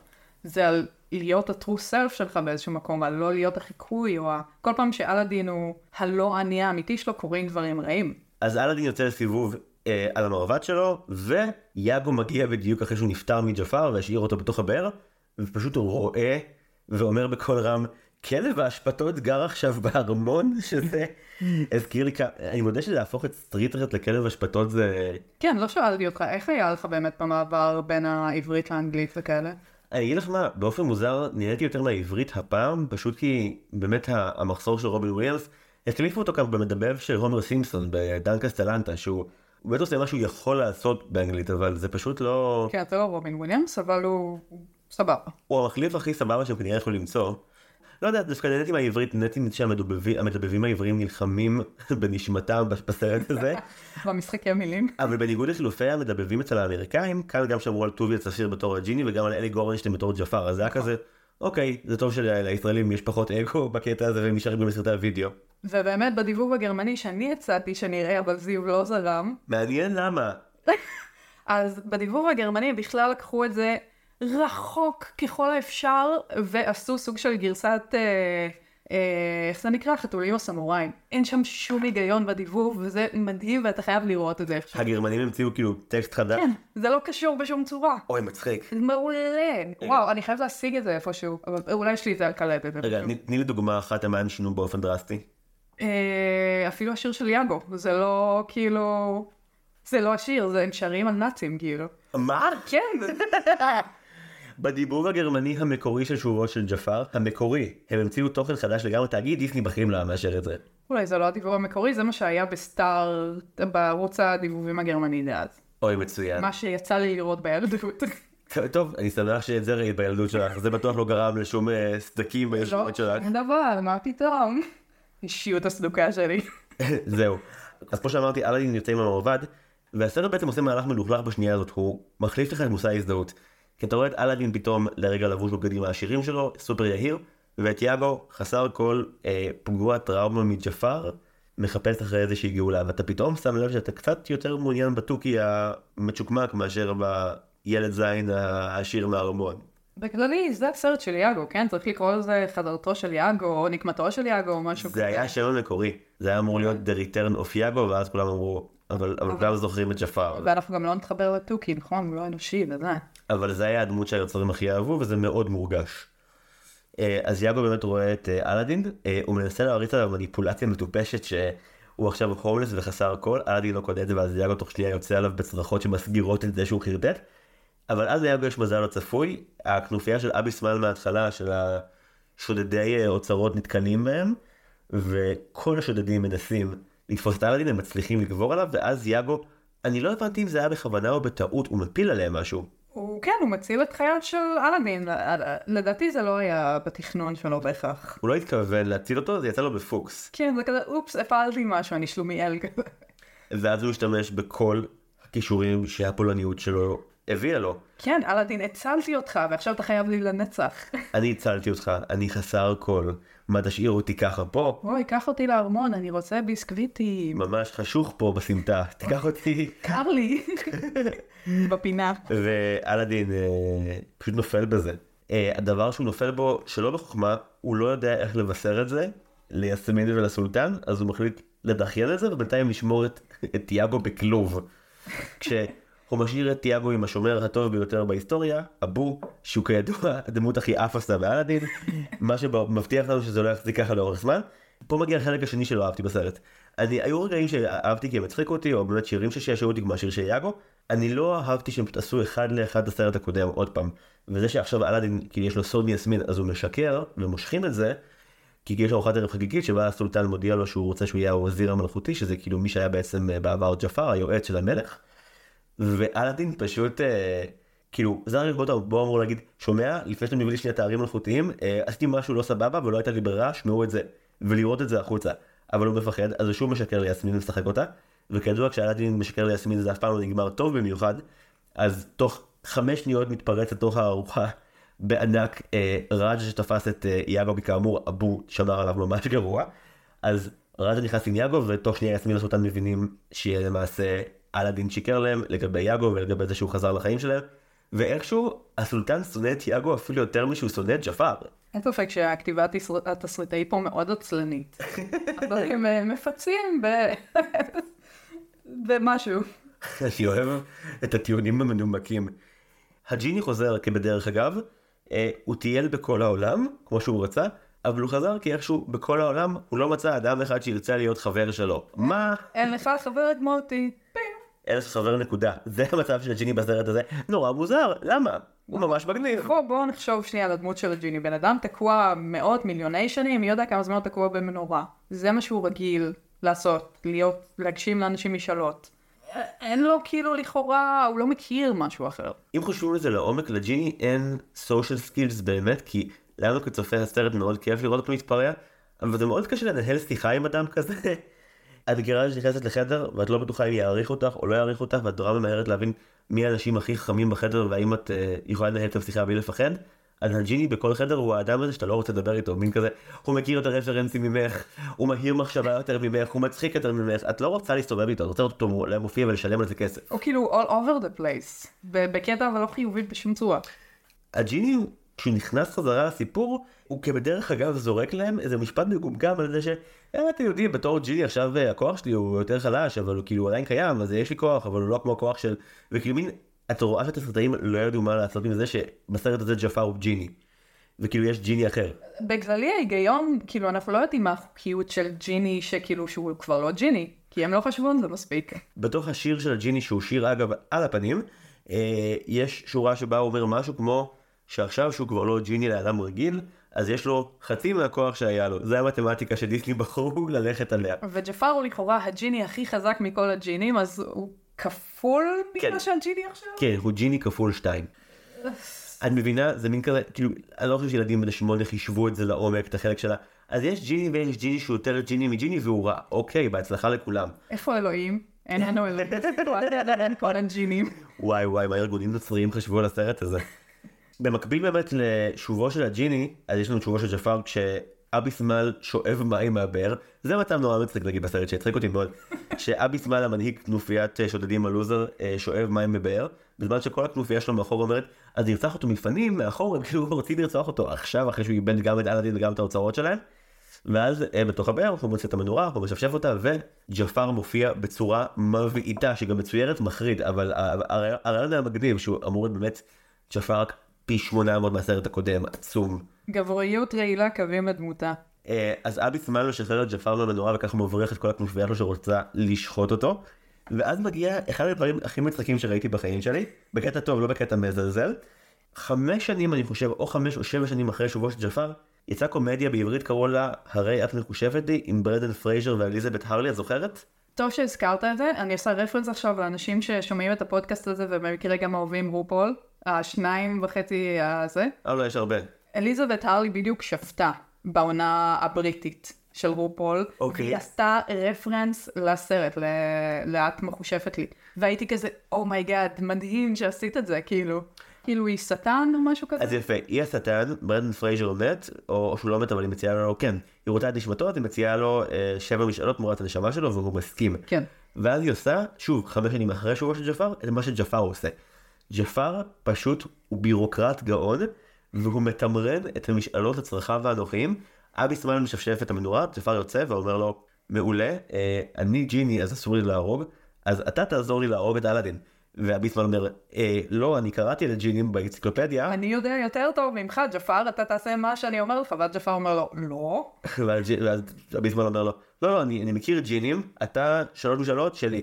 זה על להיות ה-true self שלך באיזשהו מקום, על לא להיות החיקוי, או ה... כל פעם שאלאדין הוא הלא אני האמיתי שלו, קורים דברים רעים. אז אלאדין יוצא לסיבוב אה, על המרבד שלו, ויאגו מגיע בדיוק אחרי שהוא נפטר מג'פר והשאיר אותו בתוך הבאר, ופשוט הוא רואה ואומר בקול רם, כלב האשפתות גר עכשיו בארמון, [LAUGHS] שזה הזכיר לי כמה, אני מודה שלהפוך את street rat לכלב אשפתות זה... כן, לא שאלתי אותך, איך היה לך באמת במעבר בין העברית לאנגלית וכאלה? אני אגיד לך מה, באופן מוזר נהניתי יותר מהעברית הפעם, פשוט כי באמת המחסור של רובין וויליאמס, החליפו אותו כאן במדבב של הומר סימפסון בדן קסטלנטה, שהוא הוא באמת עושה מה שהוא יכול לעשות באנגלית, אבל זה פשוט לא... כן, זה לא רובין וויליאמס, אבל הוא סבבה. הוא המחליף הכי סבבה שהם כנראה יכולים למצוא. לא יודע, דווקא נהניתי מהעברית, נהניתי שהמדובבים העבריים נלחמים [LAUGHS] בנשמתם בסרט הזה, [LAUGHS] במשחקי המילים. אבל בניגוד לחילופי המדבבים אצל האמריקאים, כאן גם שמרו על טוביה צפיר בתור הג'יני וגם על אלי גורנשטיין בתור ג'פר, אז זה היה כזה, אוקיי, זה טוב שלישראלים יש פחות אגו [LAUGHS] בקטע הזה והם נשארים גם בסרטי הוידאו. ובאמת בדיבוב הגרמני שאני הצעתי שנראה, אבל זיו לא זרם, מעניין למה. אז בדיבוב הגרמני בכלל לקחו את זה רחוק ככל האפשר, ועשו סוג של גרסת, אה, אה, איך זה נקרא? חתולים הסמוראים. אין שם שום היגיון בדיבוב, וזה מדהים ואתה חייב לראות את זה עכשיו. הגרמנים המציאו כאילו טקסט חדש. כן, זה לא קשור בשום צורה. אוי מצחיק. מעולה. וואו, אני חייב להשיג את זה איפשהו, אבל אולי יש לי את זה על קלטת. רגע, איפשהו. תני לי דוגמה אחת למה הם שינו באופן דרסטי. אה, אפילו השיר של יאגו, זה לא כאילו... זה לא השיר, זה הם שרים על נאצים כאילו. מה? כן. [LAUGHS] בדיבוב הגרמני המקורי של שובו של ג'פר, המקורי, הם המציאו תוכן חדש לגמרי, תאגיד דיסני בחיים לא היה מאשר את זה. אולי זה לא הדיבוב המקורי, זה מה שהיה בסטאר, בערוץ הדיבובים הגרמני דאז. אוי מצוין. מה שיצא לי לראות בילדות. טוב, אני שמח שאת זה ראית בילדות שלך, זה בטוח לא גרם לשום אה, סדקים לא, בישורת שלך. אין דבר, מה פתאום? אישיות הסדוקה שלי. [LAUGHS] זהו. אז כמו שאמרתי, אלאדין יוצא עם המרבד, והסרט בעצם עושה מהלך מלוכלך בשנייה הזאת, הוא מחליף לך את מושא ההזדהות. כי אתה רואה את אלאדין פתאום לרגע לבוש בבגדים העשירים שלו, סופר יהיר, ואת יאגו, חסר כל אה, פגוע טראומה מג'פר, מחפש אחרי איזושהי גאולה, ואתה פתאום שם לב שאתה קצת יותר מעוניין בתוכי המצ'וקמק מאשר בילד זין העשיר מהארמון. בכללי, זה הסרט של יאגו, כן? צריך לקרוא לזה חזרתו של יאגו, או נקמתו של יאגו, או משהו כזה. זה היה השם המקורי, זה היה אמור להיות The Return of יאגו, ואז כולם אמרו, אבל אבל כולם זוכרים את ג'פר. ואנחנו גם לא נתחבר לתוכי, נכון? הוא לא אנושי וזה. אבל זה היה הדמות שהיוצרים הכי אהבו, וזה מאוד מורגש. אה, אז יאגו באמת רואה את אה, אלאדין, אה, הוא מנסה להריץ עליו מניפולציה מטופשת שהוא עכשיו הומלס וחסר הכל, אלאדין לא קודד את זה, ואז יאגו תוך שנייה יוצא עליו בצרחות שמסגירות את זה שהוא חרטט. אבל אז ליאגו יש מזל לא צפוי, הכנופיה של אבי סמל מההתחלה, של השודדי אוצרות נתקנים בהם, וכל השודדים מנסים לתפוס את אלאדין, הם מצליחים לגבור עליו, ואז יאגו, אני לא הבנתי אם זה היה בכוונה או בטעות, הוא מפיל עליהם משהו. הוא, כן, הוא מציל את חייו של אלאדין. לדעתי זה לא היה בתכנון שלו בהכרח. הוא לא התכוון להציל אותו, זה יצא לו בפוקס. כן, זה כזה, אופס, הפעלתי משהו, אני שלומיאל כזה. [LAUGHS] ואז הוא השתמש בכל הכישורים שהפולניות שלו הביאה לו. כן, אלאדין, הצלתי אותך, ועכשיו אתה חייב לי לנצח. אני הצלתי אותך, אני חסר כל. מה תשאיר אותי ככה פה? אוי, קח אותי לארמון, אני רוצה ביסקוויטים. ממש חשוך פה בסמטה, תיקח אותי. קר לי. [LAUGHS] בפינה. ואלאדין אה, פשוט נופל בזה. אה, הדבר שהוא נופל בו, שלא בחוכמה, הוא לא יודע איך לבשר את זה ליסמין ולסולטן, אז הוא מחליט לדחיין את זה, ובינתיים לשמור את, תיאגו בכלוב. [LAUGHS] כשהוא משאיר את תיאגו עם השומר הטוב ביותר בהיסטוריה, אבו, שהוא כידוע הדמות הכי אפסה באלאדין, [LAUGHS] מה שמבטיח לנו שזה לא יחזיק ככה לאורך זמן. פה מגיע החלק השני שלא אהבתי בסרט. אני, היו רגעים שאהבתי כי הם הצחיקו אותי, או באמת שירים ששישרו אותי כמו השיר של יאגו, אני לא אהבתי שהם עשו אחד לאחד את הסרט הקודם עוד פעם. וזה שעכשיו אלאדין, כאילו יש לו סוד מיסמין, אז הוא משקר, ומושכים את זה, כי יש ארוחת ערב חגיגית שבה הסולטן מודיע לו שהוא רוצה שהוא יהיה הווזיר המלכותי, שזה כאילו מי שהיה בעצם אה, בעבר ג'פר, היועץ של המלך. ואלאדין פשוט, אה, כאילו, זה הרגע בו אמור להגיד, שומע, לפני שאתם מביאים שנייה תארים מלכותיים, אה, עשיתי משהו לא סבבה ולא הייתה לי ברירה, שמעו את זה, ולראות את זה החוצה. אבל הוא מפחד, אז הוא שוב משקר ליסמין ומשחק אותה. וכידוע כשאלאדין משקר ליסמין זה אף פעם לא נגמר טוב במיוחד, אז תוך חמש שניות מתפרץ לתוך הארוחה [LAUGHS] בענק אה, ראג' שתפס את אה, יאגו, כאמור אבו שמר עליו ממש גרוע, אז ראג' נכנס עם יאגו ותוך שנייה יסמין וסולטן מבינים שלמעשה אלאדין שיקר להם לגבי יאגו ולגבי זה שהוא חזר לחיים שלהם, ואיכשהו הסולטן שונא את יאגו אפילו יותר משהוא שונא את ג'פר. אין ספק שהכתיבה התסריטאית פה מאוד עצלנית. [LAUGHS] אבל הם אה, מפצים ב... במשהו. אני אוהב את הטיעונים המנומקים. הג'יני חוזר כבדרך אגב, אה, הוא טייל בכל העולם, כמו שהוא רצה, אבל הוא חזר כי איכשהו בכל העולם הוא לא מצא אדם אחד שירצה להיות חבר שלו. מה? אין לך חבר כמו אותי. אין לך חבר נקודה. זה המצב של הג'יני בסרט הזה. נורא מוזר, למה? הוא ממש מגניב. בוא, בוא נחשוב שנייה על הדמות של הג'יני. בן אדם תקוע מאות מיליוני שנים, מי יודע כמה זמן הוא תקוע במנורה. זה מה שהוא רגיל לעשות, להיות, להגשים לאנשים משאלות. אין לו כאילו לכאורה, הוא לא מכיר משהו אחר. אם חושבים לזה לעומק, לג'יני אין social skills באמת, כי לנו כצופה הסרט מאוד כיף לראות אותו מתפרע, אבל זה מאוד קשה לנהל שיחה עם אדם כזה. [LAUGHS] את מכירה שנכנסת לחדר ואת לא בטוחה אם יעריך אותך או לא יעריך אותך ואת נורא ממהרת להבין מי האנשים הכי חכמים בחדר והאם את uh, יכולה לנהל את השיחה בלי לפחד. אז הג'יני בכל חדר הוא האדם הזה שאתה לא רוצה לדבר איתו, מין כזה, הוא מכיר את הרפרנסים ממך, הוא מהיר מחשבה יותר ממך, הוא מצחיק יותר ממך, את לא רוצה להסתובב איתו, את רוצה אותו מופיע ולשלם על זה כסף. או כאילו all over the place, בקטע אבל לא חיובי בשום צורה. הג'יני, כשהוא נכנס חזרה לסיפור, הוא כבדרך אגב זורק להם איזה משפט מגומגם על זה ש... אה, אתם יודעים, בתור ג'יני עכשיו אה, הכוח שלי הוא יותר חלש, אבל הוא כאילו עדיין קיים, אז יש לי כוח, אבל הוא לא כמו הכוח של... וכאילו מין את רואה שהתסרטאים לא ידעו מה לעשות עם זה שבסרט הזה ג'פר הוא ג'יני. וכאילו יש ג'יני אחר. בכללי ההיגיון, כאילו אנחנו לא יודעים מה החוקיות של ג'יני שכאילו שהוא כבר לא ג'יני, כי הם לא חשבו על זה מספיק. בתוך השיר של הג'יני שהוא שיר אגב על הפנים, אה, יש שורה שבה הוא אומר משהו כמו שעכשיו שהוא כבר לא ג'יני לאדם רגיל, אז יש לו חצי מהכוח שהיה לו. זה המתמטיקה שדיסני בחרו ללכת עליה. וג'פר הוא לכאורה הג'יני הכי חזק מכל הג'ינים, אז הוא כפול כן. בגלל שהג'יני עכשיו? כן, הוא ג'יני כפול שתיים. את מבינה? זה מין כזה, כאילו, אני לא חושב שילדים בני שמונה חישבו את זה לעומק, את החלק שלה. אז יש ג'יני ויש ג'יני שהוא יותר ג'יני מג'יני והוא רע. אוקיי, בהצלחה לכולם. איפה אלוהים? אין לנו אלוהים. אין [LAUGHS] כל הג'ינים. וואי וואי, מה ארגונים נוצריים חשבו על הסרט הזה. במקביל באמת לשובו של הג'יני, אז יש לנו שובו של ג'פר כשאבי סמל שואב מים מהבאר, זה מצב נורא מצחיק להגיד בסרט שהצחיק אותי מאוד. [LAUGHS] שאבי סמאלה מנהיג כנופיית אה, שודדים הלוזר אה, שואב מים מבאר, בזמן שכל הכנופיה שלו מאחור אומרת, אז נרצח אותו מלפנים, מאחור, הם כאילו רוצים לרצוח אותו עכשיו, אחרי שהוא איבד גם את אלאדין וגם את האוצרות שלהם. ואז בתוך הבאר הוא מוצא את המנורה, הוא משפשף אותה, וג'פר מופיע בצורה מבעיתה, שגם מצוירת מחריד, אבל הרעיון היה מגניב, שהוא אמור להיות באמת ג'פר רק פי 800 מהסרט הקודם, עצום. גבריות רעילה קווים לדמותה. אה, אז אביסמל משחרר את ג'פר מהמנורה וככה הוא מבריח את כל הכנופיה שלו שרוצה לשחוט אותו. ואז מגיע אחד הדברים הכי מצחיקים שראיתי בחיים שלי, בקטע טוב, לא בקטע מזלזל. חמש שנים אני חושב, או חמש או שבע שנים אחרי שובו של ג'פר, יצאה קומדיה בעברית קראו לה "הרי את מכושפת לי" עם ברנדן פרייזר ואליזבת הרלי, את זוכרת? טוב שהזכרת את זה, אני עושה reference עכשיו לאנשים ששומעים את הפודקאסט הזה ובמקרה גם אוהבים רופול, השניים וחצי הזה. אה לא, יש הרבה. אליזבת הרלי בדיוק שפטה בעונה הבריטית של רופול, אוקיי. והיא עשתה reference לסרט, ל... ל"את מכושפת לי", והייתי כזה, oh my God, מדהים שעשית את זה, כאילו, כאילו היא שטן או משהו כזה? אז יפה, היא השטן, ברנדן פרייזר מת, או, או שהוא לא מת אבל היא מציעה לו, כן, היא רוצה את נשמתו, אז היא מציעה לו אה, שבע משאלות תמורת הנשמה שלו והוא מסכים. כן. ואז היא עושה, שוב, חמש שנים אחרי שובו של ג'פר, את מה שג'פר עושה. ג'פר פשוט הוא בירוקרט גאון, והוא מתמרן את המשאלות לצרכיו האנוכיים. אביסמל משפשף את המנורה, ג'פר יוצא ואומר לו, מעולה, אה, אני ג'יני אז אסור לי להרוג, אז אתה תעזור לי להרוג את אלאדין. ואביסמל אומר, אה, לא, אני קראתי לג'ינים באנציקלופדיה, אני יודע יותר טוב ממך, ג'פר, אתה תעשה מה שאני אומר לך, ואז ג'פר אומר לו, לא. [LAUGHS] ואז אביסמל אומר לו, לא, לא, אני, אני מכיר ג'ינים, אתה שלוש משאלות שלי.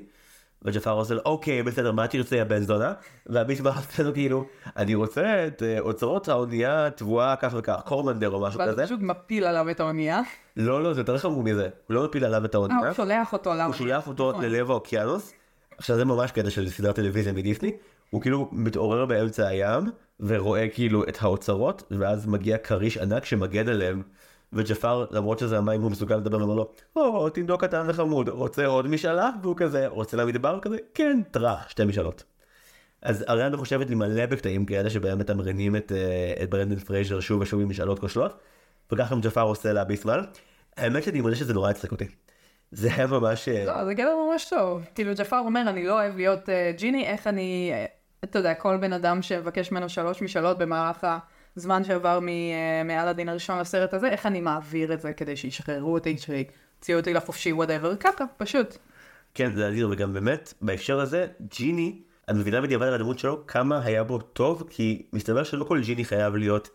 וג'פר עושה לו, אוקיי, בסדר, מה תרצה, יא בן זונה? ואביסמל עושה לו כאילו, אני רוצה את אה, אוצרות האונייה הטבועה כך וכך, קורמנדר או משהו ואז כזה. הוא פשוט מפיל עליו את האונייה. לא, לא, זה יותר חמור מזה, הוא לא מפיל עליו את אה, האונייה, הוא שולח אותו הוא שולח אותו נכון. ללב האוקיינוס. עכשיו זה ממש קטע של סדרת טלוויזיה מדיסני, הוא כאילו מתעורר באמצע הים, ורואה כאילו את האוצרות, ואז מגיע כריש ענק שמגן עליהם. וג'פר, למרות שזה המים, הוא מסוגל לדבר, אומר לו, או, תינוק קטן וחמוד, רוצה עוד משאלה? והוא כזה, רוצה למדבר? כזה, כן, טראח, שתי משאלות. אז אריאנה חושבת לי מלא בקטעים כאלה שבהם מתמרנים את, אה, את ברנדן פרייזר שוב ושוב עם משאלות כושלות, וככה ג'פר עושה לאביסמל. האמת שאני מודה שזה נורא הצחיק אותי. זה היה ממש... אה, לא, זה גאג ממש טוב. כאילו ג'פר אומר, אני לא אוהב להיות אה, ג'יני, איך אני, אתה יודע, כל בן אדם שמבקש ממנו שלוש משאלות במהלך הזמן שעבר מ- אה, מאלאדין הראשון לסרט הזה, איך אני מעביר את זה כדי שישחררו אותי, שיוציאו אותי לחופשי, whatever, ככה, פשוט. כן, זה אדיר, וגם באמת, בהקשר הזה, ג'יני, את מבינה בדיעבד על הדמות שלו, כמה היה בו טוב, כי מסתבר שלא כל ג'יני חייב להיות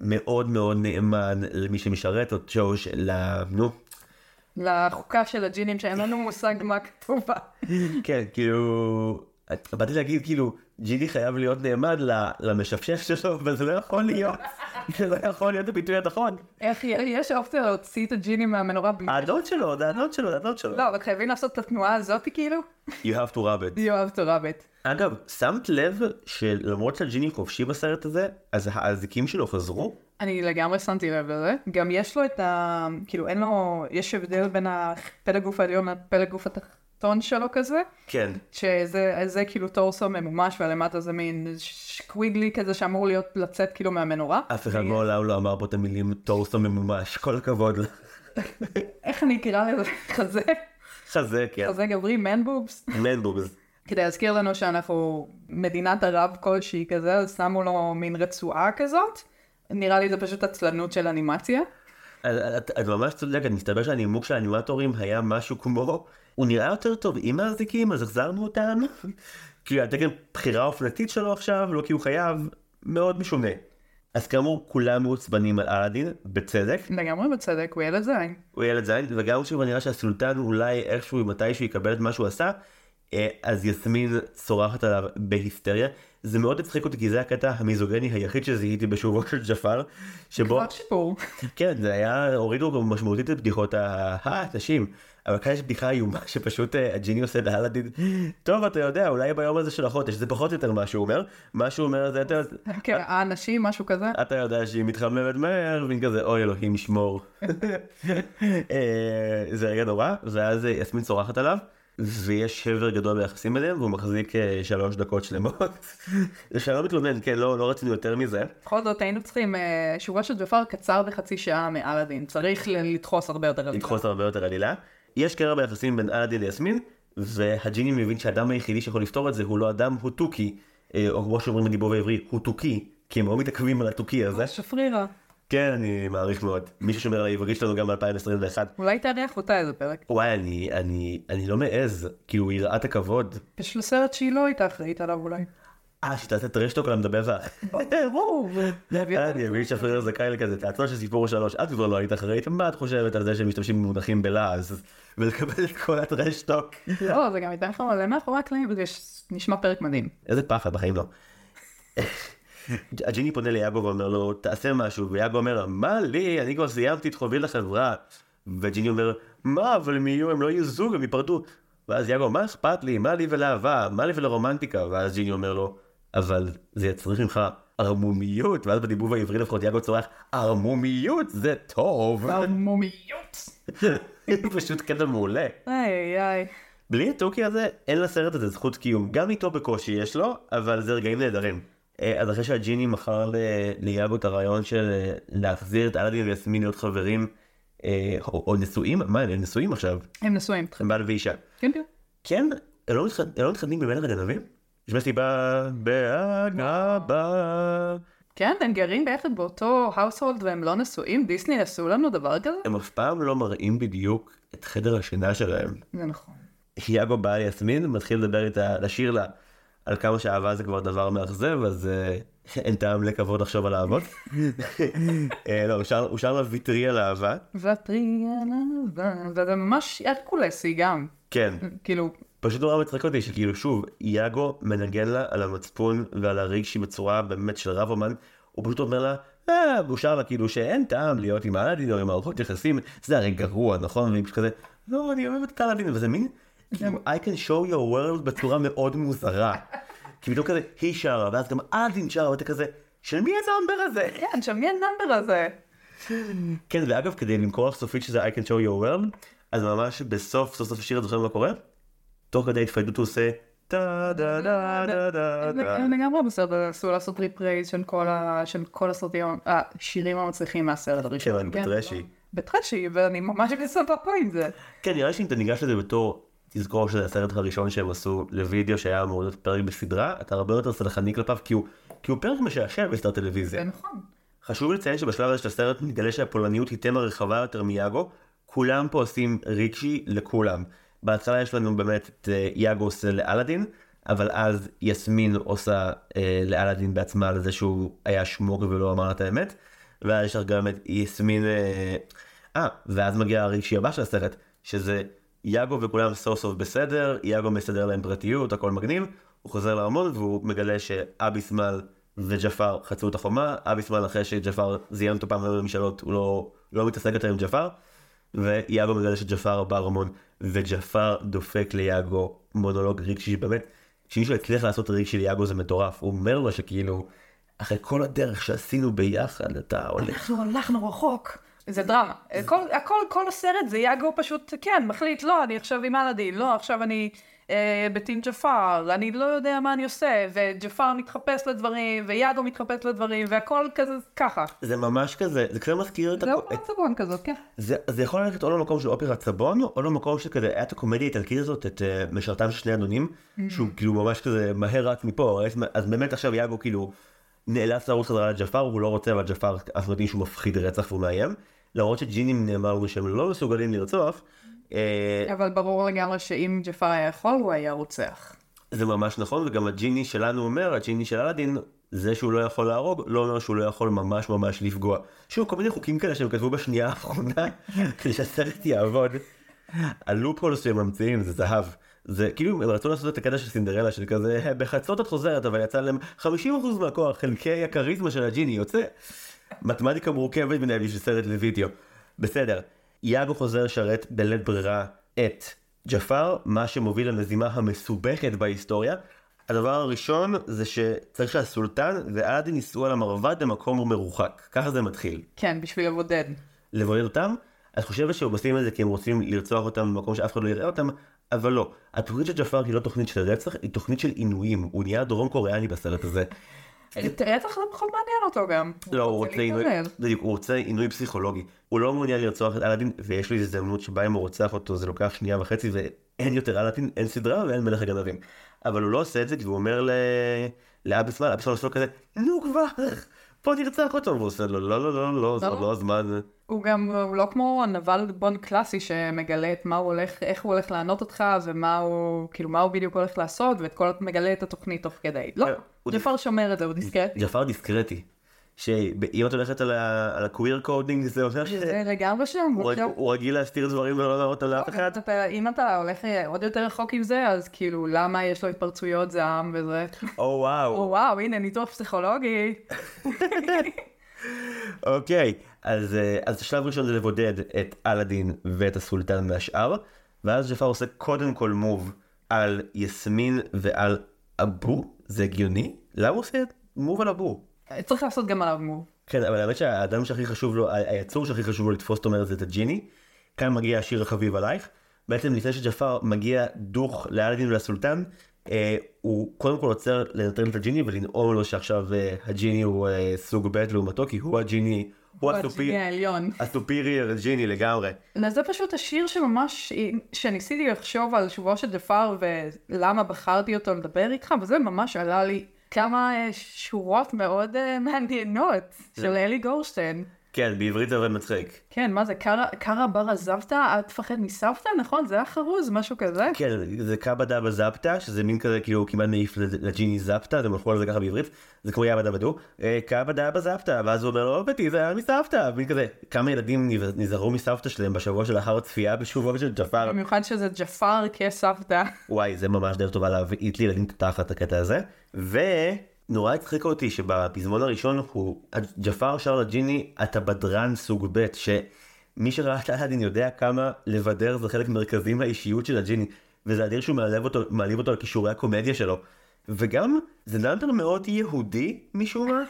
מאוד מאוד נאמן למי שמשרת אותו, של ה... נו, לחוקה של הג'ינים שאין לנו מושג מה כתוב בה. כן, כאילו... באתי להגיד, כאילו, ג'יני חייב להיות נאמן למשפשף שלו, אבל זה לא יכול להיות. [LAUGHS] זה לא יכול להיות הביטוי הנכון. איך יש אופציה להוציא את הג'יני מהמנורה בלי... האדון שלו, זה האדון שלו, זה האדון שלו. לא, אבל חייבים לעשות את התנועה הזאת כאילו? You have to rub it. יואב תורבת. אגב, שמת לב שלמרות שהג'יני חופשי בסרט הזה, אז האזיקים שלו חזרו? אני לגמרי שמתי לב לזה. גם יש לו את ה... כאילו אין לו... יש הבדל בין הפלג גוף העליון לפלג גוף התחתון שלו כזה, כן. שזה זה כאילו טורסו ממומש ולמטה זה מין שקוויגלי כזה שאמור להיות לצאת כאילו מהמנורה. אף אחד מעולם לא אמר פה את המילים טורסו ממומש, כל הכבוד. איך אני אקרא לזה? חזה? חזה, כן. חזה גברי? מן בובס? מנבוגס. כדי להזכיר לנו שאנחנו מדינת ערב כלשהי כזה, אז שמו לו מין רצועה כזאת. נראה לי זה פשוט עצלנות של אנימציה. את את ממש צודקת, מסתבר שהנימוק של האנימטורים היה משהו כמו, הוא נראה יותר טוב עם האזיקים, אז החזרנו אותם. [LAUGHS] כאילו התקן בחירה אופנתית שלו עכשיו, לא כי הוא חייב, מאוד משונה. אז כאמור, כולם מעוצבנים על אלאדין, בצדק. לגמרי בצדק, הוא ילד זין. הוא ילד זין, וגם כשכבר נראה שהסולטן אולי איכשהו מתישהו יקבל את מה שהוא עשה, אה, אז יסמין צורחת עליו בהיסטריה. זה מאוד הצחיק אותי כי זה הקטע המיזוגני היחיד שזיהיתי בשובו של ג'פר, שבו, כבר שיפור. כן, זה היה, הורידו משמעותית את בדיחות ה... אה. אבל כאן יש בדיחה איומה שפשוט אה, הג'יני עושה לאלאדין, טוב אתה יודע אולי ביום הזה של החודש זה פחות או יותר מה שהוא אומר, מה שהוא אומר זה יודע, כן, האנשים, משהו כזה. אתה יודע שהיא מתחממת מהר, והיא כזה, אוי אלוהים ישמור. [LAUGHS] אה, זה רגע נורא, ואז אה, יסמין צורחת עליו, ויש שבר גדול ביחסים ביניהם, והוא מחזיק אה, שלוש דקות שלמות. זה [LAUGHS] שאני לא מתלונן, כן, לא לא רצינו יותר מזה. בכל זאת היינו צריכים, אה, שובה של ג'פר קצר בחצי שעה מאלאדין. צריך לדחוס הרבה יותר על זה. לדחוס הרבה יותר עלילה. יש קרע ביחסים בין אלאדין ליסמין, והג'יני מבין שהאדם היחידי שיכול לפתור את זה הוא לא אדם, הוא תוכי, אה, או כמו שאומרים בדיבור בעברית, הוא תוכי, כי הם מאוד מתעכבים על התוכי הזה. שפרירה. כן, אני מעריך מאוד. מי ששומר על העברית שלנו גם ב-2021. אולי תארח אותה איזה פרק. וואי, אני, אני, אני לא מעז, כאילו, יראת הכבוד. יש לה סרט שהיא לא הייתה אחראית עליו אולי. אה, שתעשה טרשטוק על המדבר. ברור. אני מבין שפריר זכאי לכזה תיאטרון של סיפור שלוש, את כבר לא היית אחראית, מה את חושבת על זה שהם משתמשים במונחים בלעז, ולקבל את כל הטרשטוק? לא, זה גם ייתן לך מלא מאחורי הקלעים, וזה נשמע פרק מדהים. איזה פחד, בחיים לא. הג'יני פונה ליאגו ואומר לו, תעשה משהו, ויאגו אומר, מה לי, אני כבר סיימתי את חובי לחברה. וג'יני אומר, מה, אבל הם יהיו, הם לא יהיו זוג, הם ייפרדו. ואז יאגו, מה אכפת לי, מה לי ולאהבה, מה לי ולרומנטיקה? ואז ג'יני אומר לו, אבל זה יצריך ממך ערמומיות, ואז בדיבוב העברי לפחות יאגו צורח, ערמומיות זה טוב. ערמומיות. [LAUGHS] פשוט קטע מעולה. איי איי. בלי התוכי הזה, אין לסרט הזה זכות קיום. גם איתו בקושי יש לו, אבל זה רגעים נהדרים. אה, אז אחרי שהג'יני מכר ליאגו את הרעיון של אה, להחזיר את אלאדין ויסמין להיות חברים, אה, או, או נשואים, מה, הם נשואים עכשיו? הם נשואים. הם בעל ואישה. כן, כן. כן, הם לא לא מתחתנים במלך הגנבים? יש מסיבה באגרבה. כן, הם גרים ביחד באותו ה household והם לא נשואים? דיסני עשו לנו דבר כזה? הם אף פעם לא מראים בדיוק את חדר השינה שלהם. זה נכון. יאגו בא ליסמין, מתחיל לדבר איתה, לשיר לה על כמה שאהבה זה כבר דבר מאכזב, אז אה, אין טעם לקוות לחשוב על אהבות. [LAUGHS] אה, לא, הוא שר- לה ויתרי על אהבה. ותרי עליו, וזה ממש הרקולסי גם. כן, כאילו, פשוט נורא מצחיק אותי שכאילו שוב, יאגו מנגן לה על המצפון ועל הרגשי בצורה באמת של רב אומן, הוא פשוט אומר לה, אה, שר לה כאילו שאין טעם להיות עם אלאדין או עם מערכות יחסים, זה הרי גרוע, נכון? והיא פשוט כזה, לא, אני אוהבת את אלאדין, וזה מין, כאילו, I can show you the world בצורה מאוד מוזרה. כי פתאום כזה, היא שרה, ואז גם אלאדין שרה, ואתה כזה, של מי ה number הזה? כן, של מי ה number הזה? כן, ואגב, כדי למכור לך סופית שזה I can show you the world, אז ממש בסוף, סוף סוף השיר, את זוכרת מה קורה? תוך כדי ה fade out הוא עושה טה דה דה דה דה דה. הם לגמרי בסדר, עשו לעשות reprise של כל הסרטים, השירים המצליחים מהסרט הראשון. כן, בטרשי. בטרשי, ואני ממש בסבבה עם זה. כן, נראה לי שאם אתה ניגש לזה בתור, תזכור שזה הסרט הראשון שהם עשו לוידאו שהיה אמור להיות פרק בסדרה, אתה הרבה יותר סלחני כלפיו, כי הוא פרק משעשע בסדרת זה טלוויזיה. נכון. חשוב לציין שבשלב הזה של הסרט מתגלה שהפולניות היא תמה רחבה יותר מיאגו, כולם פה עושים רגשי לכולם. בהתחלה יש לנו באמת את אה, יאגו עושה לאלאדין, אבל אז יסמין עושה אה, לאלאדין בעצמה על זה שהוא היה שמוק ולא אמר את האמת, ואז יש לך גם את יסמין, אה, אה, ואז מגיע הרגשי הבא של הסרט, שזה יאגו וכולם סוף סוף בסדר, יאגו מסדר להם פרטיות, הכל מגניב, הוא חוזר לארמון והוא מגלה שאביסמל וג'פר חצו את החומה, אביסמל אחרי שג'פר זיין אותו פעם במשאלות, הוא לא, לא מתעסק יותר עם ג'פר, ויאגו מגלה שג'פר בארמון, וג'פר דופק ליאגו מונולוג רגשי שבאמת, כשמישהו הצליח לעשות רגשי ליאגו זה מטורף, הוא אומר לו שכאילו, אחרי כל הדרך שעשינו ביחד, אתה הולך אנחנו הלכנו רחוק. זה דרמה. כל, הכל, כל הסרט זה יאגו פשוט, כן, מחליט, לא, אני עכשיו עם אלאדין, לא, עכשיו אני אה, ב team ג'פר, אני לא יודע מה אני עושה, וג'פר מתחפש לדברים, ויאגו מתחפש לדברים, והכל כזה ככה. זה ממש כזה, זה קצת מזכיר את, זה אופרת סבון כזאת, כן. זה, יכול ללכת או למקום של אופרת סבון, או למקום שכזה, היה את הקומדיה האיטלקית הזאת, את אה, משרתם של שני אדונים, שהוא כאילו ממש כזה מהר רץ מפה, אז- באמת עכשיו יאגו כאילו נאלץ לרוץ חזרה לג'פר, הוא לא רוצה, אבל ג'פר, אנחנו יודעים שהוא מפחיד רצח והוא מאיים, למרות שג'ינים נאמר לו שהם לא מסוגלים לרצוח, אה, אבל ברור לגמרי שאם ג'פר היה יכול, הוא היה רוצח. זה ממש נכון, וגם הג'יני שלנו אומר, הג'יני של אלאדין, זה שהוא לא יכול להרוג, לא אומר שהוא לא יכול ממש ממש לפגוע. שוב, כל מיני חוקים כאלה שהם כתבו בשנייה האחרונה, [LAUGHS] כדי שהסרט יעבוד. הלופולס שהם ממציאים זה זהב. זה כאילו הם רצו לעשות את הקטע של סינדרלה של כזה בחצות את חוזרת אבל יצא להם 50% מהכוח חלקי הכריזמה של הג'יני יוצא. מתמטיקה מורכבת מדי בשביל סרט לוידאו. בסדר. יאגו חוזר לשרת בלית ברירה את ג'פר, מה שמוביל למזימה המסובכת בהיסטוריה. הדבר הראשון זה שצריך שהסולטן ואלאדין ייסעו על המרבד למקום מרוחק. ככה זה מתחיל. כן, בשביל לבודד. לבודד אותם, את חושבת שהם עושים את זה כי הם רוצים לרצוח אותם במקום שאף אחד לא יראה אותם, אבל לא. התוכנית של ג'פר היא לא תוכנית של רצח, היא תוכנית של עינויים. הוא נהיה דרום קוריאני בסרט הזה. רצח זה פחות מעניין אותו גם. לא, הוא רוצה עינוי. בדיוק, הוא רוצה עינוי פסיכולוגי. הוא לא מעוניין לרצוח את אלאדין, ויש לו הזדמנות שבה אם הוא רוצח אותו זה לוקח שנייה וחצי ואין יותר אלאדין, אין סדרה ואין מלך הגנבים. אבל הוא לא עושה את זה כי הוא אומר ל... לאביסמל, עושה לו כזה, נו כבר, בוא נרצח אותו, והוא עושה לו, לא, לא, לא, לא, זה עוד לא. לא הזמן. הוא גם, הוא לא כמו נבל בונד קלאסי שמגלה את מה הוא הולך, איך הוא הולך לענות אותך, ומה הוא, כאילו, מה הוא בדיוק הולך לעשות, ואת כל, מגלה את התוכנית תוך כדי. לא, כן, ג'פר שומר את זה, הוא דיסקרטי. ג'פר דיסקרטי. שאם את הולכת על על ה queer coding זה אומר זה לגמרי שם, הוא רגיל להסתיר דברים ולא להראות אותם לאף אחד. אתה- אם אתה הולך אה, עוד יותר רחוק עם זה, אז כאילו, למה יש לו התפרצויות זעם וזה? או וואו. או וואו, הנה, ניתוח פסיכולוגי. [LAUGHS] אוקיי, אז, אה, השלב הראשון זה לבודד את אלאדין ואת הסולטן מהשאר, ואז ג'פר עושה קודם כל מוב על יסמין ועל אבו, זה הגיוני? למה הוא עושה מוב על אבו? צריך לעשות גם עליו מוב. כן, אבל האמת שהאדם שהכי חשוב לו, היצור שהכי חשוב לו לתפוס, זאת אומרת, זה את הג'יני. כאן מגיע השיר החביב עלייך. בעצם לפני שג'פר מגיע דוך לאלאדין ולסולטן, אה, הוא קודם כל עוצר לנטרל את הג'יני ולנאום לו שעכשיו אה, הג'יני הוא אה, סוג ב' לעומתו, כי הוא הג'יני, הוא הוא הסופי- הג'יני העליון. הסופירייר ג'יני לגמרי. זה פשוט השיר שממש, שניסיתי לחשוב על שובו של ג'פר ולמה בחרתי אותו לדבר איתך, וזה ממש עלה לי כמה אה, שורות מאוד אה, מעניינות של אלי גורשטיין. כן, בעברית זה עובד מצחיק. כן, מה זה, קרא- קרא בר עזבת, אל תפחד מסבתא, נכון? זה היה חרוז, משהו כזה? כן, זה קאבה דאבה זפטה, שזה מין כזה כאילו כמעט מעיף לג'יני זפטה, אז הם הלכו על זה ככה בעברית, זה כמו יאבה דאבה דו, אה, קאבה דאבה זפטה, ואז הוא אומר לו, בתי זה היה מסבתא, מין כזה, כמה ילדים נז- נזהרו מסבתא שלהם בשבוע שלאחר הצפייה בשובו של ג'פר, במיוחד שזה ג'פר כסבתא. וואי, זה ממש דרך טובה להביא לילדים תחת הקטע הזה, ונורא הצחיק אותי שבפזמון הראשון הוא, ג'פר שר לג'יני, אתה בדרן סוג ב', שמי שראה את אלאדין יודע כמה לבדר זה חלק מרכזי מהאישיות של הג'יני, וזה אדיר שהוא מעליב אותו, מעליב אותו על כישורי הקומדיה שלו, וגם זה number מאוד יהודי משום מה,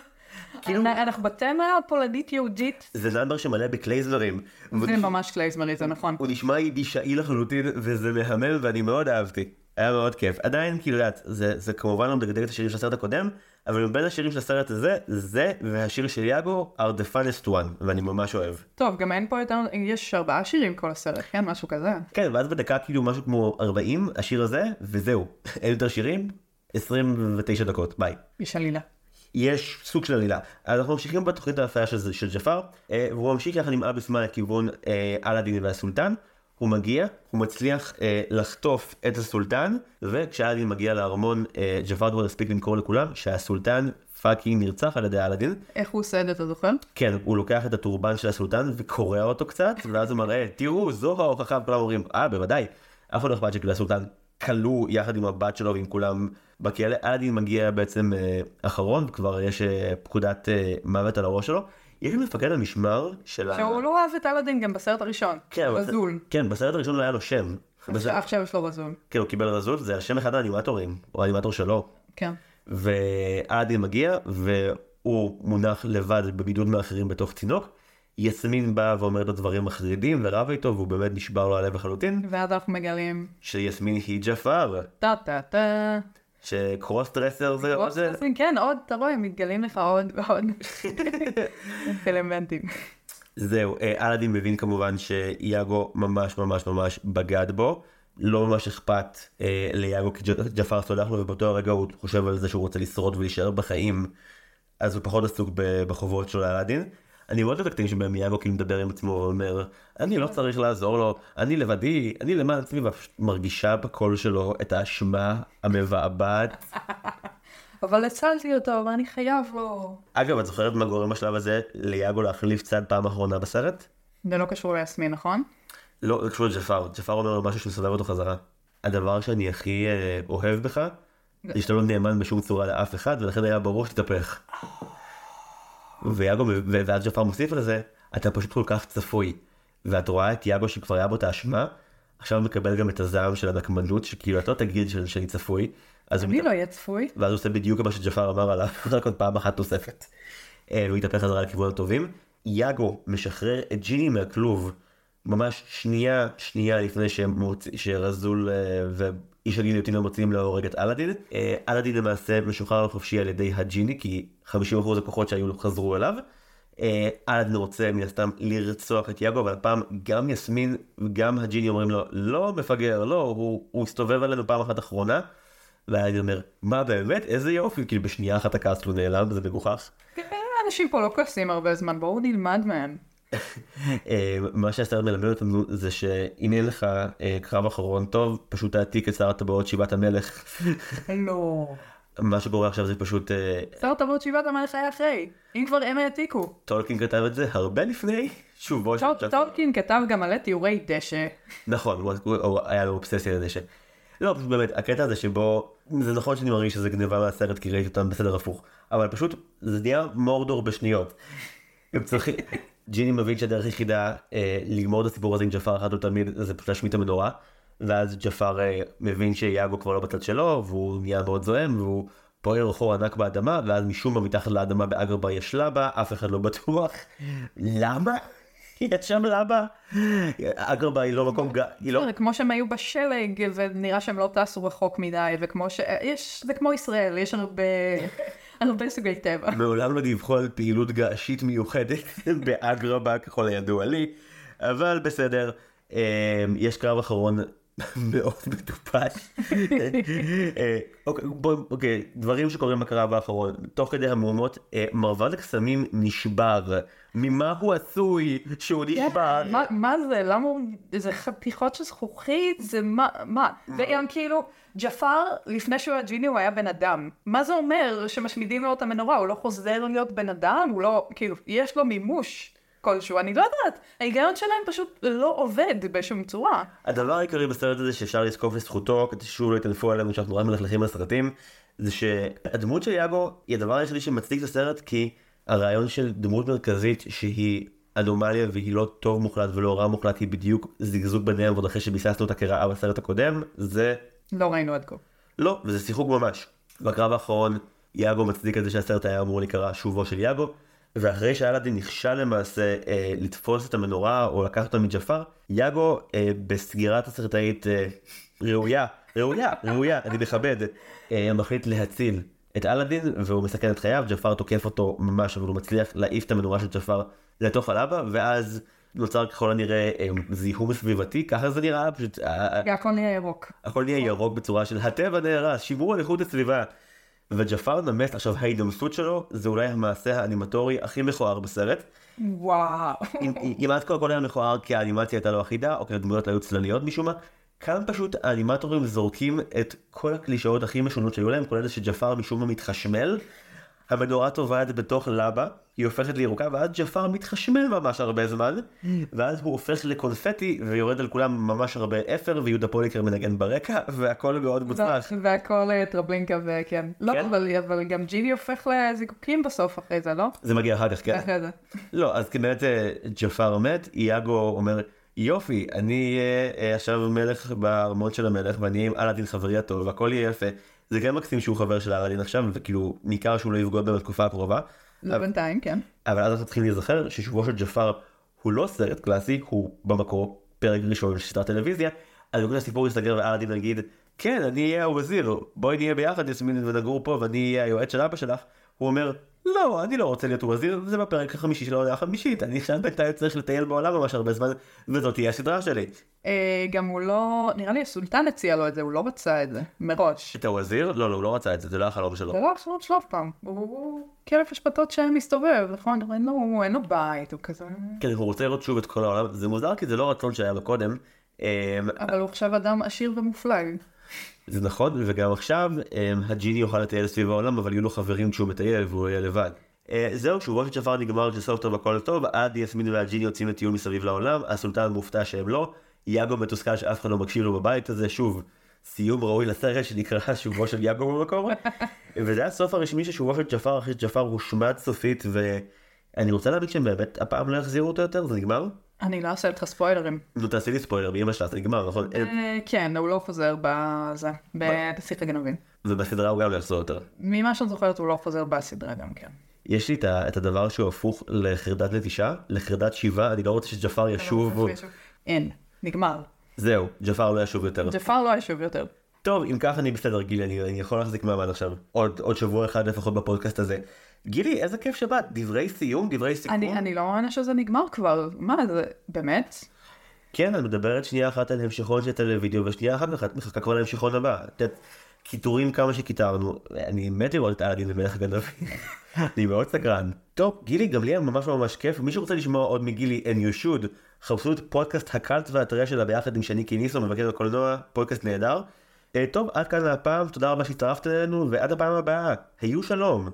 כאילו אנחנו בתמה הפולנית יהודית. זה number שמלא בכלייזמרים, זה ממש כלייזמרי, זה נכון. הוא נשמע יידישאי לחלוטין וזה מהמם ואני מאוד אהבתי. היה מאוד כיף. עדיין כאילו זה, זה כמובן לא מדגדג את השירים של הסרט הקודם, אבל מבין השירים של הסרט הזה, זה והשיר של יאגו are the funnest one, ואני ממש אוהב. טוב, גם אין פה יותר, יש ארבעה שירים כל הסרט, כן? משהו כזה. כן, ואז בדקה כאילו משהו כמו 40, השיר הזה, וזהו. אין יותר שירים, 29 דקות, ביי. יש עלילה. יש סוג של עלילה. אז אנחנו ממשיכים בתוכנית ההפעיה של, של ג'פר, אה, והוא ממשיך יחד עם אבא סמאל לכיוון אה, אלאדין והסולטן. הוא מגיע, הוא מצליח אה, לחטוף את הסולטן, וכשאלאדין מגיע לארמון, אה, ג'פר כבר הספיק למכור לכולם שהסולטן fucking נרצח על ידי אלאדין. איך הוא עושה את זה, אתה זוכר? כן, הוא לוקח את הטורבן של הסולטן וקורע אותו קצת, ואז הוא מראה, תראו, זו ההוכחה, וכולם אומרים, אה, בוודאי. אף אחד לא אכפת שכאילו הסולטן כלוא יחד עם הבת שלו ועם כולם בכלא. אלאדין מגיע בעצם אה, אחרון, כבר יש אה, פקודת אה, מוות על הראש שלו. יש מפקד המשמר של ה... שהוא לא אוהב את אלאדין גם בסרט הראשון. כן, רזול. כן, בסרט הראשון לא היה לו שם. בסרט- עכשיו יש לו רזול. כן, הוא קיבל רזול, זה על שם אחד האנימטורים, או האנימטור שלו. כן. ואלאדין מגיע, והוא מונח לבד בבידוד מאחרים בתוך צינוק. יסמין באה ואומרת לו דברים מחרידים ורבה איתו, והוא באמת נשבר לו הלב לחלוטין, ואז אנחנו מגלים שיסמין היא ג'פר, טה טה טה. שקרוס טרסר זה עוד זה. כן, עוד, אתה רואה, מתגלים לך עוד ועוד [LAUGHS] אלמנטים. זהו, אה, אלאדין מבין כמובן שיאגו ממש ממש ממש בגד בו. לא ממש אכפת אה, ליאגו כי ג'פר סולח לו ובאותו הרגע הוא חושב על זה שהוא רוצה לשרוד ולהישאר בחיים. אז הוא פחות עסוק בחובות שלו לאלאדין. אני מאוד אוהב את הקטעים שבהם יאגו כאילו מדבר עם עצמו ואומר אני לא צריך לעזור לו אני לבדי אני למען עצמי מרגישה בקול שלו את האשמה המבעבעת. [LAUGHS] אבל הצלתי אותו ואני חייב לו. אגב את זוכרת מה גורם בשלב הזה ליאגו להחליף צד פעם אחרונה בסרט? זה לא קשור ליסמין, נכון? לא, זה קשור לג'פר, ג'פר אומר לו משהו שמסובב אותו חזרה. הדבר שאני הכי אה, אוהב בך, זה שאתה לא נאמן בשום צורה לאף אחד, ולכן היה ברור שתתהפך. ויאגו, ו- ואז ג'פר מוסיף לזה, אתה פשוט כל כך צפוי. ואת רואה את יאגו שכבר היה בו את האשמה, עכשיו הוא מקבל גם את הזעם של הנקמנות, שכאילו אתה לא תגיד ש- שאני צפוי, אז הוא אני לא אהיה צפוי. ואז הוא עושה בדיוק מה שג'פר אמר עליו, [LAUGHS] רק עוד פעם אחת תוספת. אה, והוא יתהפך חזרה לכיוון הטובים. יאגו משחרר את ג'יני מהכלוב, ממש שנייה, שנייה לפני. שרזול אה, איש הגיליוטינה מוצאים להורג את אלאדין. אה, אלאדין למעשה משוחרר לחופשי על ידי הג'יני כי 50% הכוחות שהיו לו חזרו אליו. אה, אלאדין רוצה מן הסתם לרצוח את יאגו אבל הפעם גם יסמין וגם הג'יני אומרים לו לא מפגר לא הוא, הוא הסתובב עלינו פעם אחת אחרונה. ואלאדין אומר מה באמת איזה יופי כאילו בשנייה אחת הכעס שלו נעלם זה מגוחך. אנשים פה לא כועסים הרבה זמן, בואו נלמד מהם. אה, מה שהסרט מלמד אותנו זה שאם אין לך אה, קרב אחרון טוב פשוט תעתיק את שר הטבעות שיבת המלך. לא. מה שקורה עכשיו זה פשוט אה, שר טבעות שיבת המלך היה אחרי, אם כבר הם העתיקו. טולקין כתב את זה הרבה לפני שובו של טול- טולקין כתב גם מלא תיאורי דשא. נכון הוא- היה לו אובססיה לדשא. לא פשוט באמת הקטע הזה שבו זה נכון שאני מרגיש שזה גניבה מהסרט כי ראיתי אותם בסדר הפוך אבל פשוט זה נהיה מורדור בשניות. הם צריכים ג'יני מבין שהדרך היחידה אה, לגמור את הסיפור הזה עם ג'פר אחת ולתמיד זה פשוט להשמיט את המנורה ואז ג'פר אה, מבין שיאגו כבר לא בצד שלו והוא נהיה מאוד זועם והוא פוער חור ענק באדמה ואז משום מה מתחת לאדמה באגרבר יש לבה אף אחד לא בטוח. למה? יש שם לבה. אגרבר היא לא מקום ג... היא לא כמו שהם היו בשלג, ונראה שהם לא טסו רחוק מדי, וכמו ש... יש, זה כמו ישראל, יש הרבה, הרבה סוגי טבע. מעולם לא דיווחו על פעילות געשית מיוחדת [LAUGHS] באגרבה ככל הידוע לי, אבל בסדר, אה, יש קרב אחרון [LAUGHS] מאוד מטופש. אה, אוקיי, בוא- אוקיי, דברים שקורים בקרב האחרון, תוך כדי המהומות, אה, מרבד הקסמים נשבר. ממה הוא עשוי שהוא נשבר? מה, מה זה? למה הוא... זה חתיכות של זכוכית? זה מה? מה? וגם כאילו, ג'פר, לפני שהוא היה ג'יני, הוא היה בן אדם. מה זה אומר שמשמידים לו את המנורה? הוא לא חוזר להיות בן אדם? הוא לא... כאילו, יש לו מימוש כלשהו. אני לא יודעת. ההיגיון שלהם פשוט לא עובד בשום צורה. הדבר העיקרי בסרט הזה שאפשר לזקוף לזכותו כדי שוב לא יטנפו עלינו שאנחנו רק מלכלכים על סרטים זה שהדמות של יאגו היא הדבר היחידי שמצדיק את הסרט כי הרעיון של דמות מרכזית שהיא אנומליה והיא לא טוב מוחלט ולא רע מוחלט היא בדיוק זיגזוג ביניהם ועוד אחרי שביססנו אותה כרעה בסרט הקודם זה לא ראינו עד כה. לא וזה שיחוק ממש. בקרב האחרון יאגו מצדיק את זה שהסרט היה אמור להיקרא שובו של יאגו ואחרי שאלאדין נכשל למעשה אה, לתפוס את המנורה או לקחת אותה מג'פר, יאגו אה, בסגירה תסריטאית אה, ראויה, ראויה, ראויה, אני מכבד, אה, מחליט להציל את אלאדין והוא מסכן את חייו, ג'פר תוקף אותו ממש אבל הוא מצליח להעיף את המנורה של ג'פר לתוך הלבה ואז נוצר ככל הנראה אה, זיהום סביבתי, ככה זה נראה, פשוט אה, הכל נהיה ירוק. הכל נהיה ירוק בצורה של הטבע נהרס, שימרו על איכות הסביבה. וג'פר נמס עכשיו ההידמסות שלו זה אולי המעשה האנימטורי הכי מכוער בסרט. וואו. אם- עד כה הכל היה מכוער כי האנימציה הייתה לא אחידה או כי הדמויות היו צלליות משום מה. כאן פשוט האנימטורים זורקים את כל הקלישאות הכי משונות שהיו להם כולל זה שג'פר משום מה מתחשמל. המנורה טובעת בתוך לבה, היא הופכת לירוקה ואז ג'פר מתחשמל ממש הרבה זמן ואז הוא הופך לקונפטי ויורד על כולם ממש הרבה אפר ויהודה פוליקר מנגן ברקע והכל מאוד מוצלח. והכל אה, טרבלינקה וכן. לא, כן? אבל אבל גם ג'יני הופך לזיקוקים בסוף אחרי זה, לא? זה מגיע אחר כך כן. אחרי זה. לא אז כי באמת אה, ג'פר מת יאגו אומר יופי אני אהיה אה, עכשיו מלך בארמון של המלך ואני אהיה עם אלאדין חברי הטוב והכל יהיה יפה. זה כן מקסים שהוא חבר של אלאדין עכשיו וכאילו ניכר שהוא לא יבגוד בהם בתקופה הקרובה. לא בינתיים, כן. אבל אז אנחנו צריכים להיזכר ששובו של ג'פר הוא לא סרט קלאסי הוא במקור פרק ראשון של סדרת טלוויזיה. אז בגלל הסיפור ייסגר ואלאדין יגיד כן אני אהיה הווזיר בואי נהיה ביחד יסמין ונגור פה ואני אהיה היועץ של אבא שלך. הוא אומר לא אני לא רוצה להיות ווזיר זה בפרק החמישי של העונה החמישית אני עכשיו בינתיים צריך לטייל בעולם ממש הרבה זמן וזאת תהיה הסדרה שלי. אה, גם הוא לא, נראה לי הסולטן הציע לו את זה, הוא לא רצה את זה, מראש. את הווזיר? לא לא הוא לא רצה את זה זה לא החלום שלו. זה לא החלום שלו אף פעם, הוא- כלב אשפתות שמסתובב, נכון? אין לו- בית, הוא כזה... כן הוא רוצה לראות שוב את כל העולם זה מוזר כי זה לא רצון שהיה לו קודם. אמ, אבל הוא עכשיו אדם עשיר ומופלג. זה נכון וגם עכשיו אמ, הג'יני יוכל לטייל סביב העולם אבל יהיו לו חברים כשהוא מטייל והוא יהיה לבד. אה, זהו שובו של שפר נגמר שסוף טוב הכל טוב עד יסמין והג'יני יוצאים לטיול מסביב לעולם הסולטן מופתע שהם לא יאגו מתוסכל שאף אחד לא מקשיב לו בבית הזה שוב. סיום ראוי לסרט שנקרא שובו של יאגו במקום [LAUGHS] וזה הסוף הרשמי של שובו של ג'פר אחרי שג'פר הושמד סופית ואני רוצה להבין שהם באמת הפעם לא יחזירו אותו יותר זה נגמר? אני לא אעשה לך ספוילרים. נו תעשי לי ספוילר באמא שלה זה נגמר נכון? אה, כן, הוא לא חוזר בזה, בשיח הגנבים. ובסדרה הוא גם לא יחזור יותר. ממה שאני זוכרת הוא לא חוזר בסדרה גם כן. יש לי את הדבר שהוא הפוך לחרדת נטישה, לחרדת שיבה, אני לא רוצה שג'פר ישוב, אין, נגמר. זהו, ג'פר לא ישוב יותר. ג'פר לא ישוב יותר. טוב, אם ככה אני בסדר, גילי, אני, יכול להחזיק מעמד עכשיו. עוד שבוע אחד לפחות בפודקאסט הזה. גילי, איזה כיף שבאת. דברי סיום, דברי סיכום. אני, אני לא מאמינה שזה נגמר כבר. מה, זה באמת? כן, את מדברת שנייה אחת על המשכון של טו וידאו, ושנייה אחת מחכה כבר להמשכון הבא. את יודעת, קיטורים כמה שקיטרנו. אני מת לראות את אלאדין ומלך הגנבים. [LAUGHS] אני מאוד סקרן. טוב, גילי, גם לי היה ממש ממש כיף. מי שרוצה לשמוע עוד מגילי, and you should, חפשו את פודקאסט הקאלט והטרייה שלה ביחד עם שני קיניסו, מבקר הקולנוע, פודקאסט נהדר. אה, טוב, עד כאן לפעם, תודה רבה שהצטרפת אלינו, ועד הפעם הבאה, היו שלום.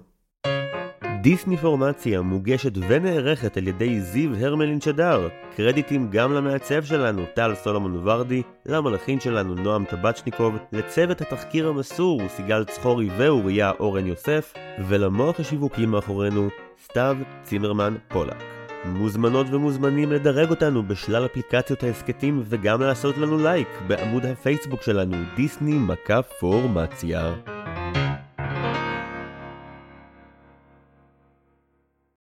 דיסני פורמציה מוגשת ונערכת על ידי זיו הרמלין שדר. קרדיטים גם למעצב שלנו, טל סולומון ורדי, למלאכין שלנו, נועם טבצ'ניקוב, לצוות התחקיר המסור, סיגל צחורי ואוריה אורן יוסף, ולמוח השיווקי מאחורינו, סתיו צימרמן פולק. מוזמנות ומוזמנים לדרג אותנו בשלל אפליקציות ההסכתים וגם לעשות לנו לייק בעמוד הפייסבוק שלנו, דיסני מקף פורמציה.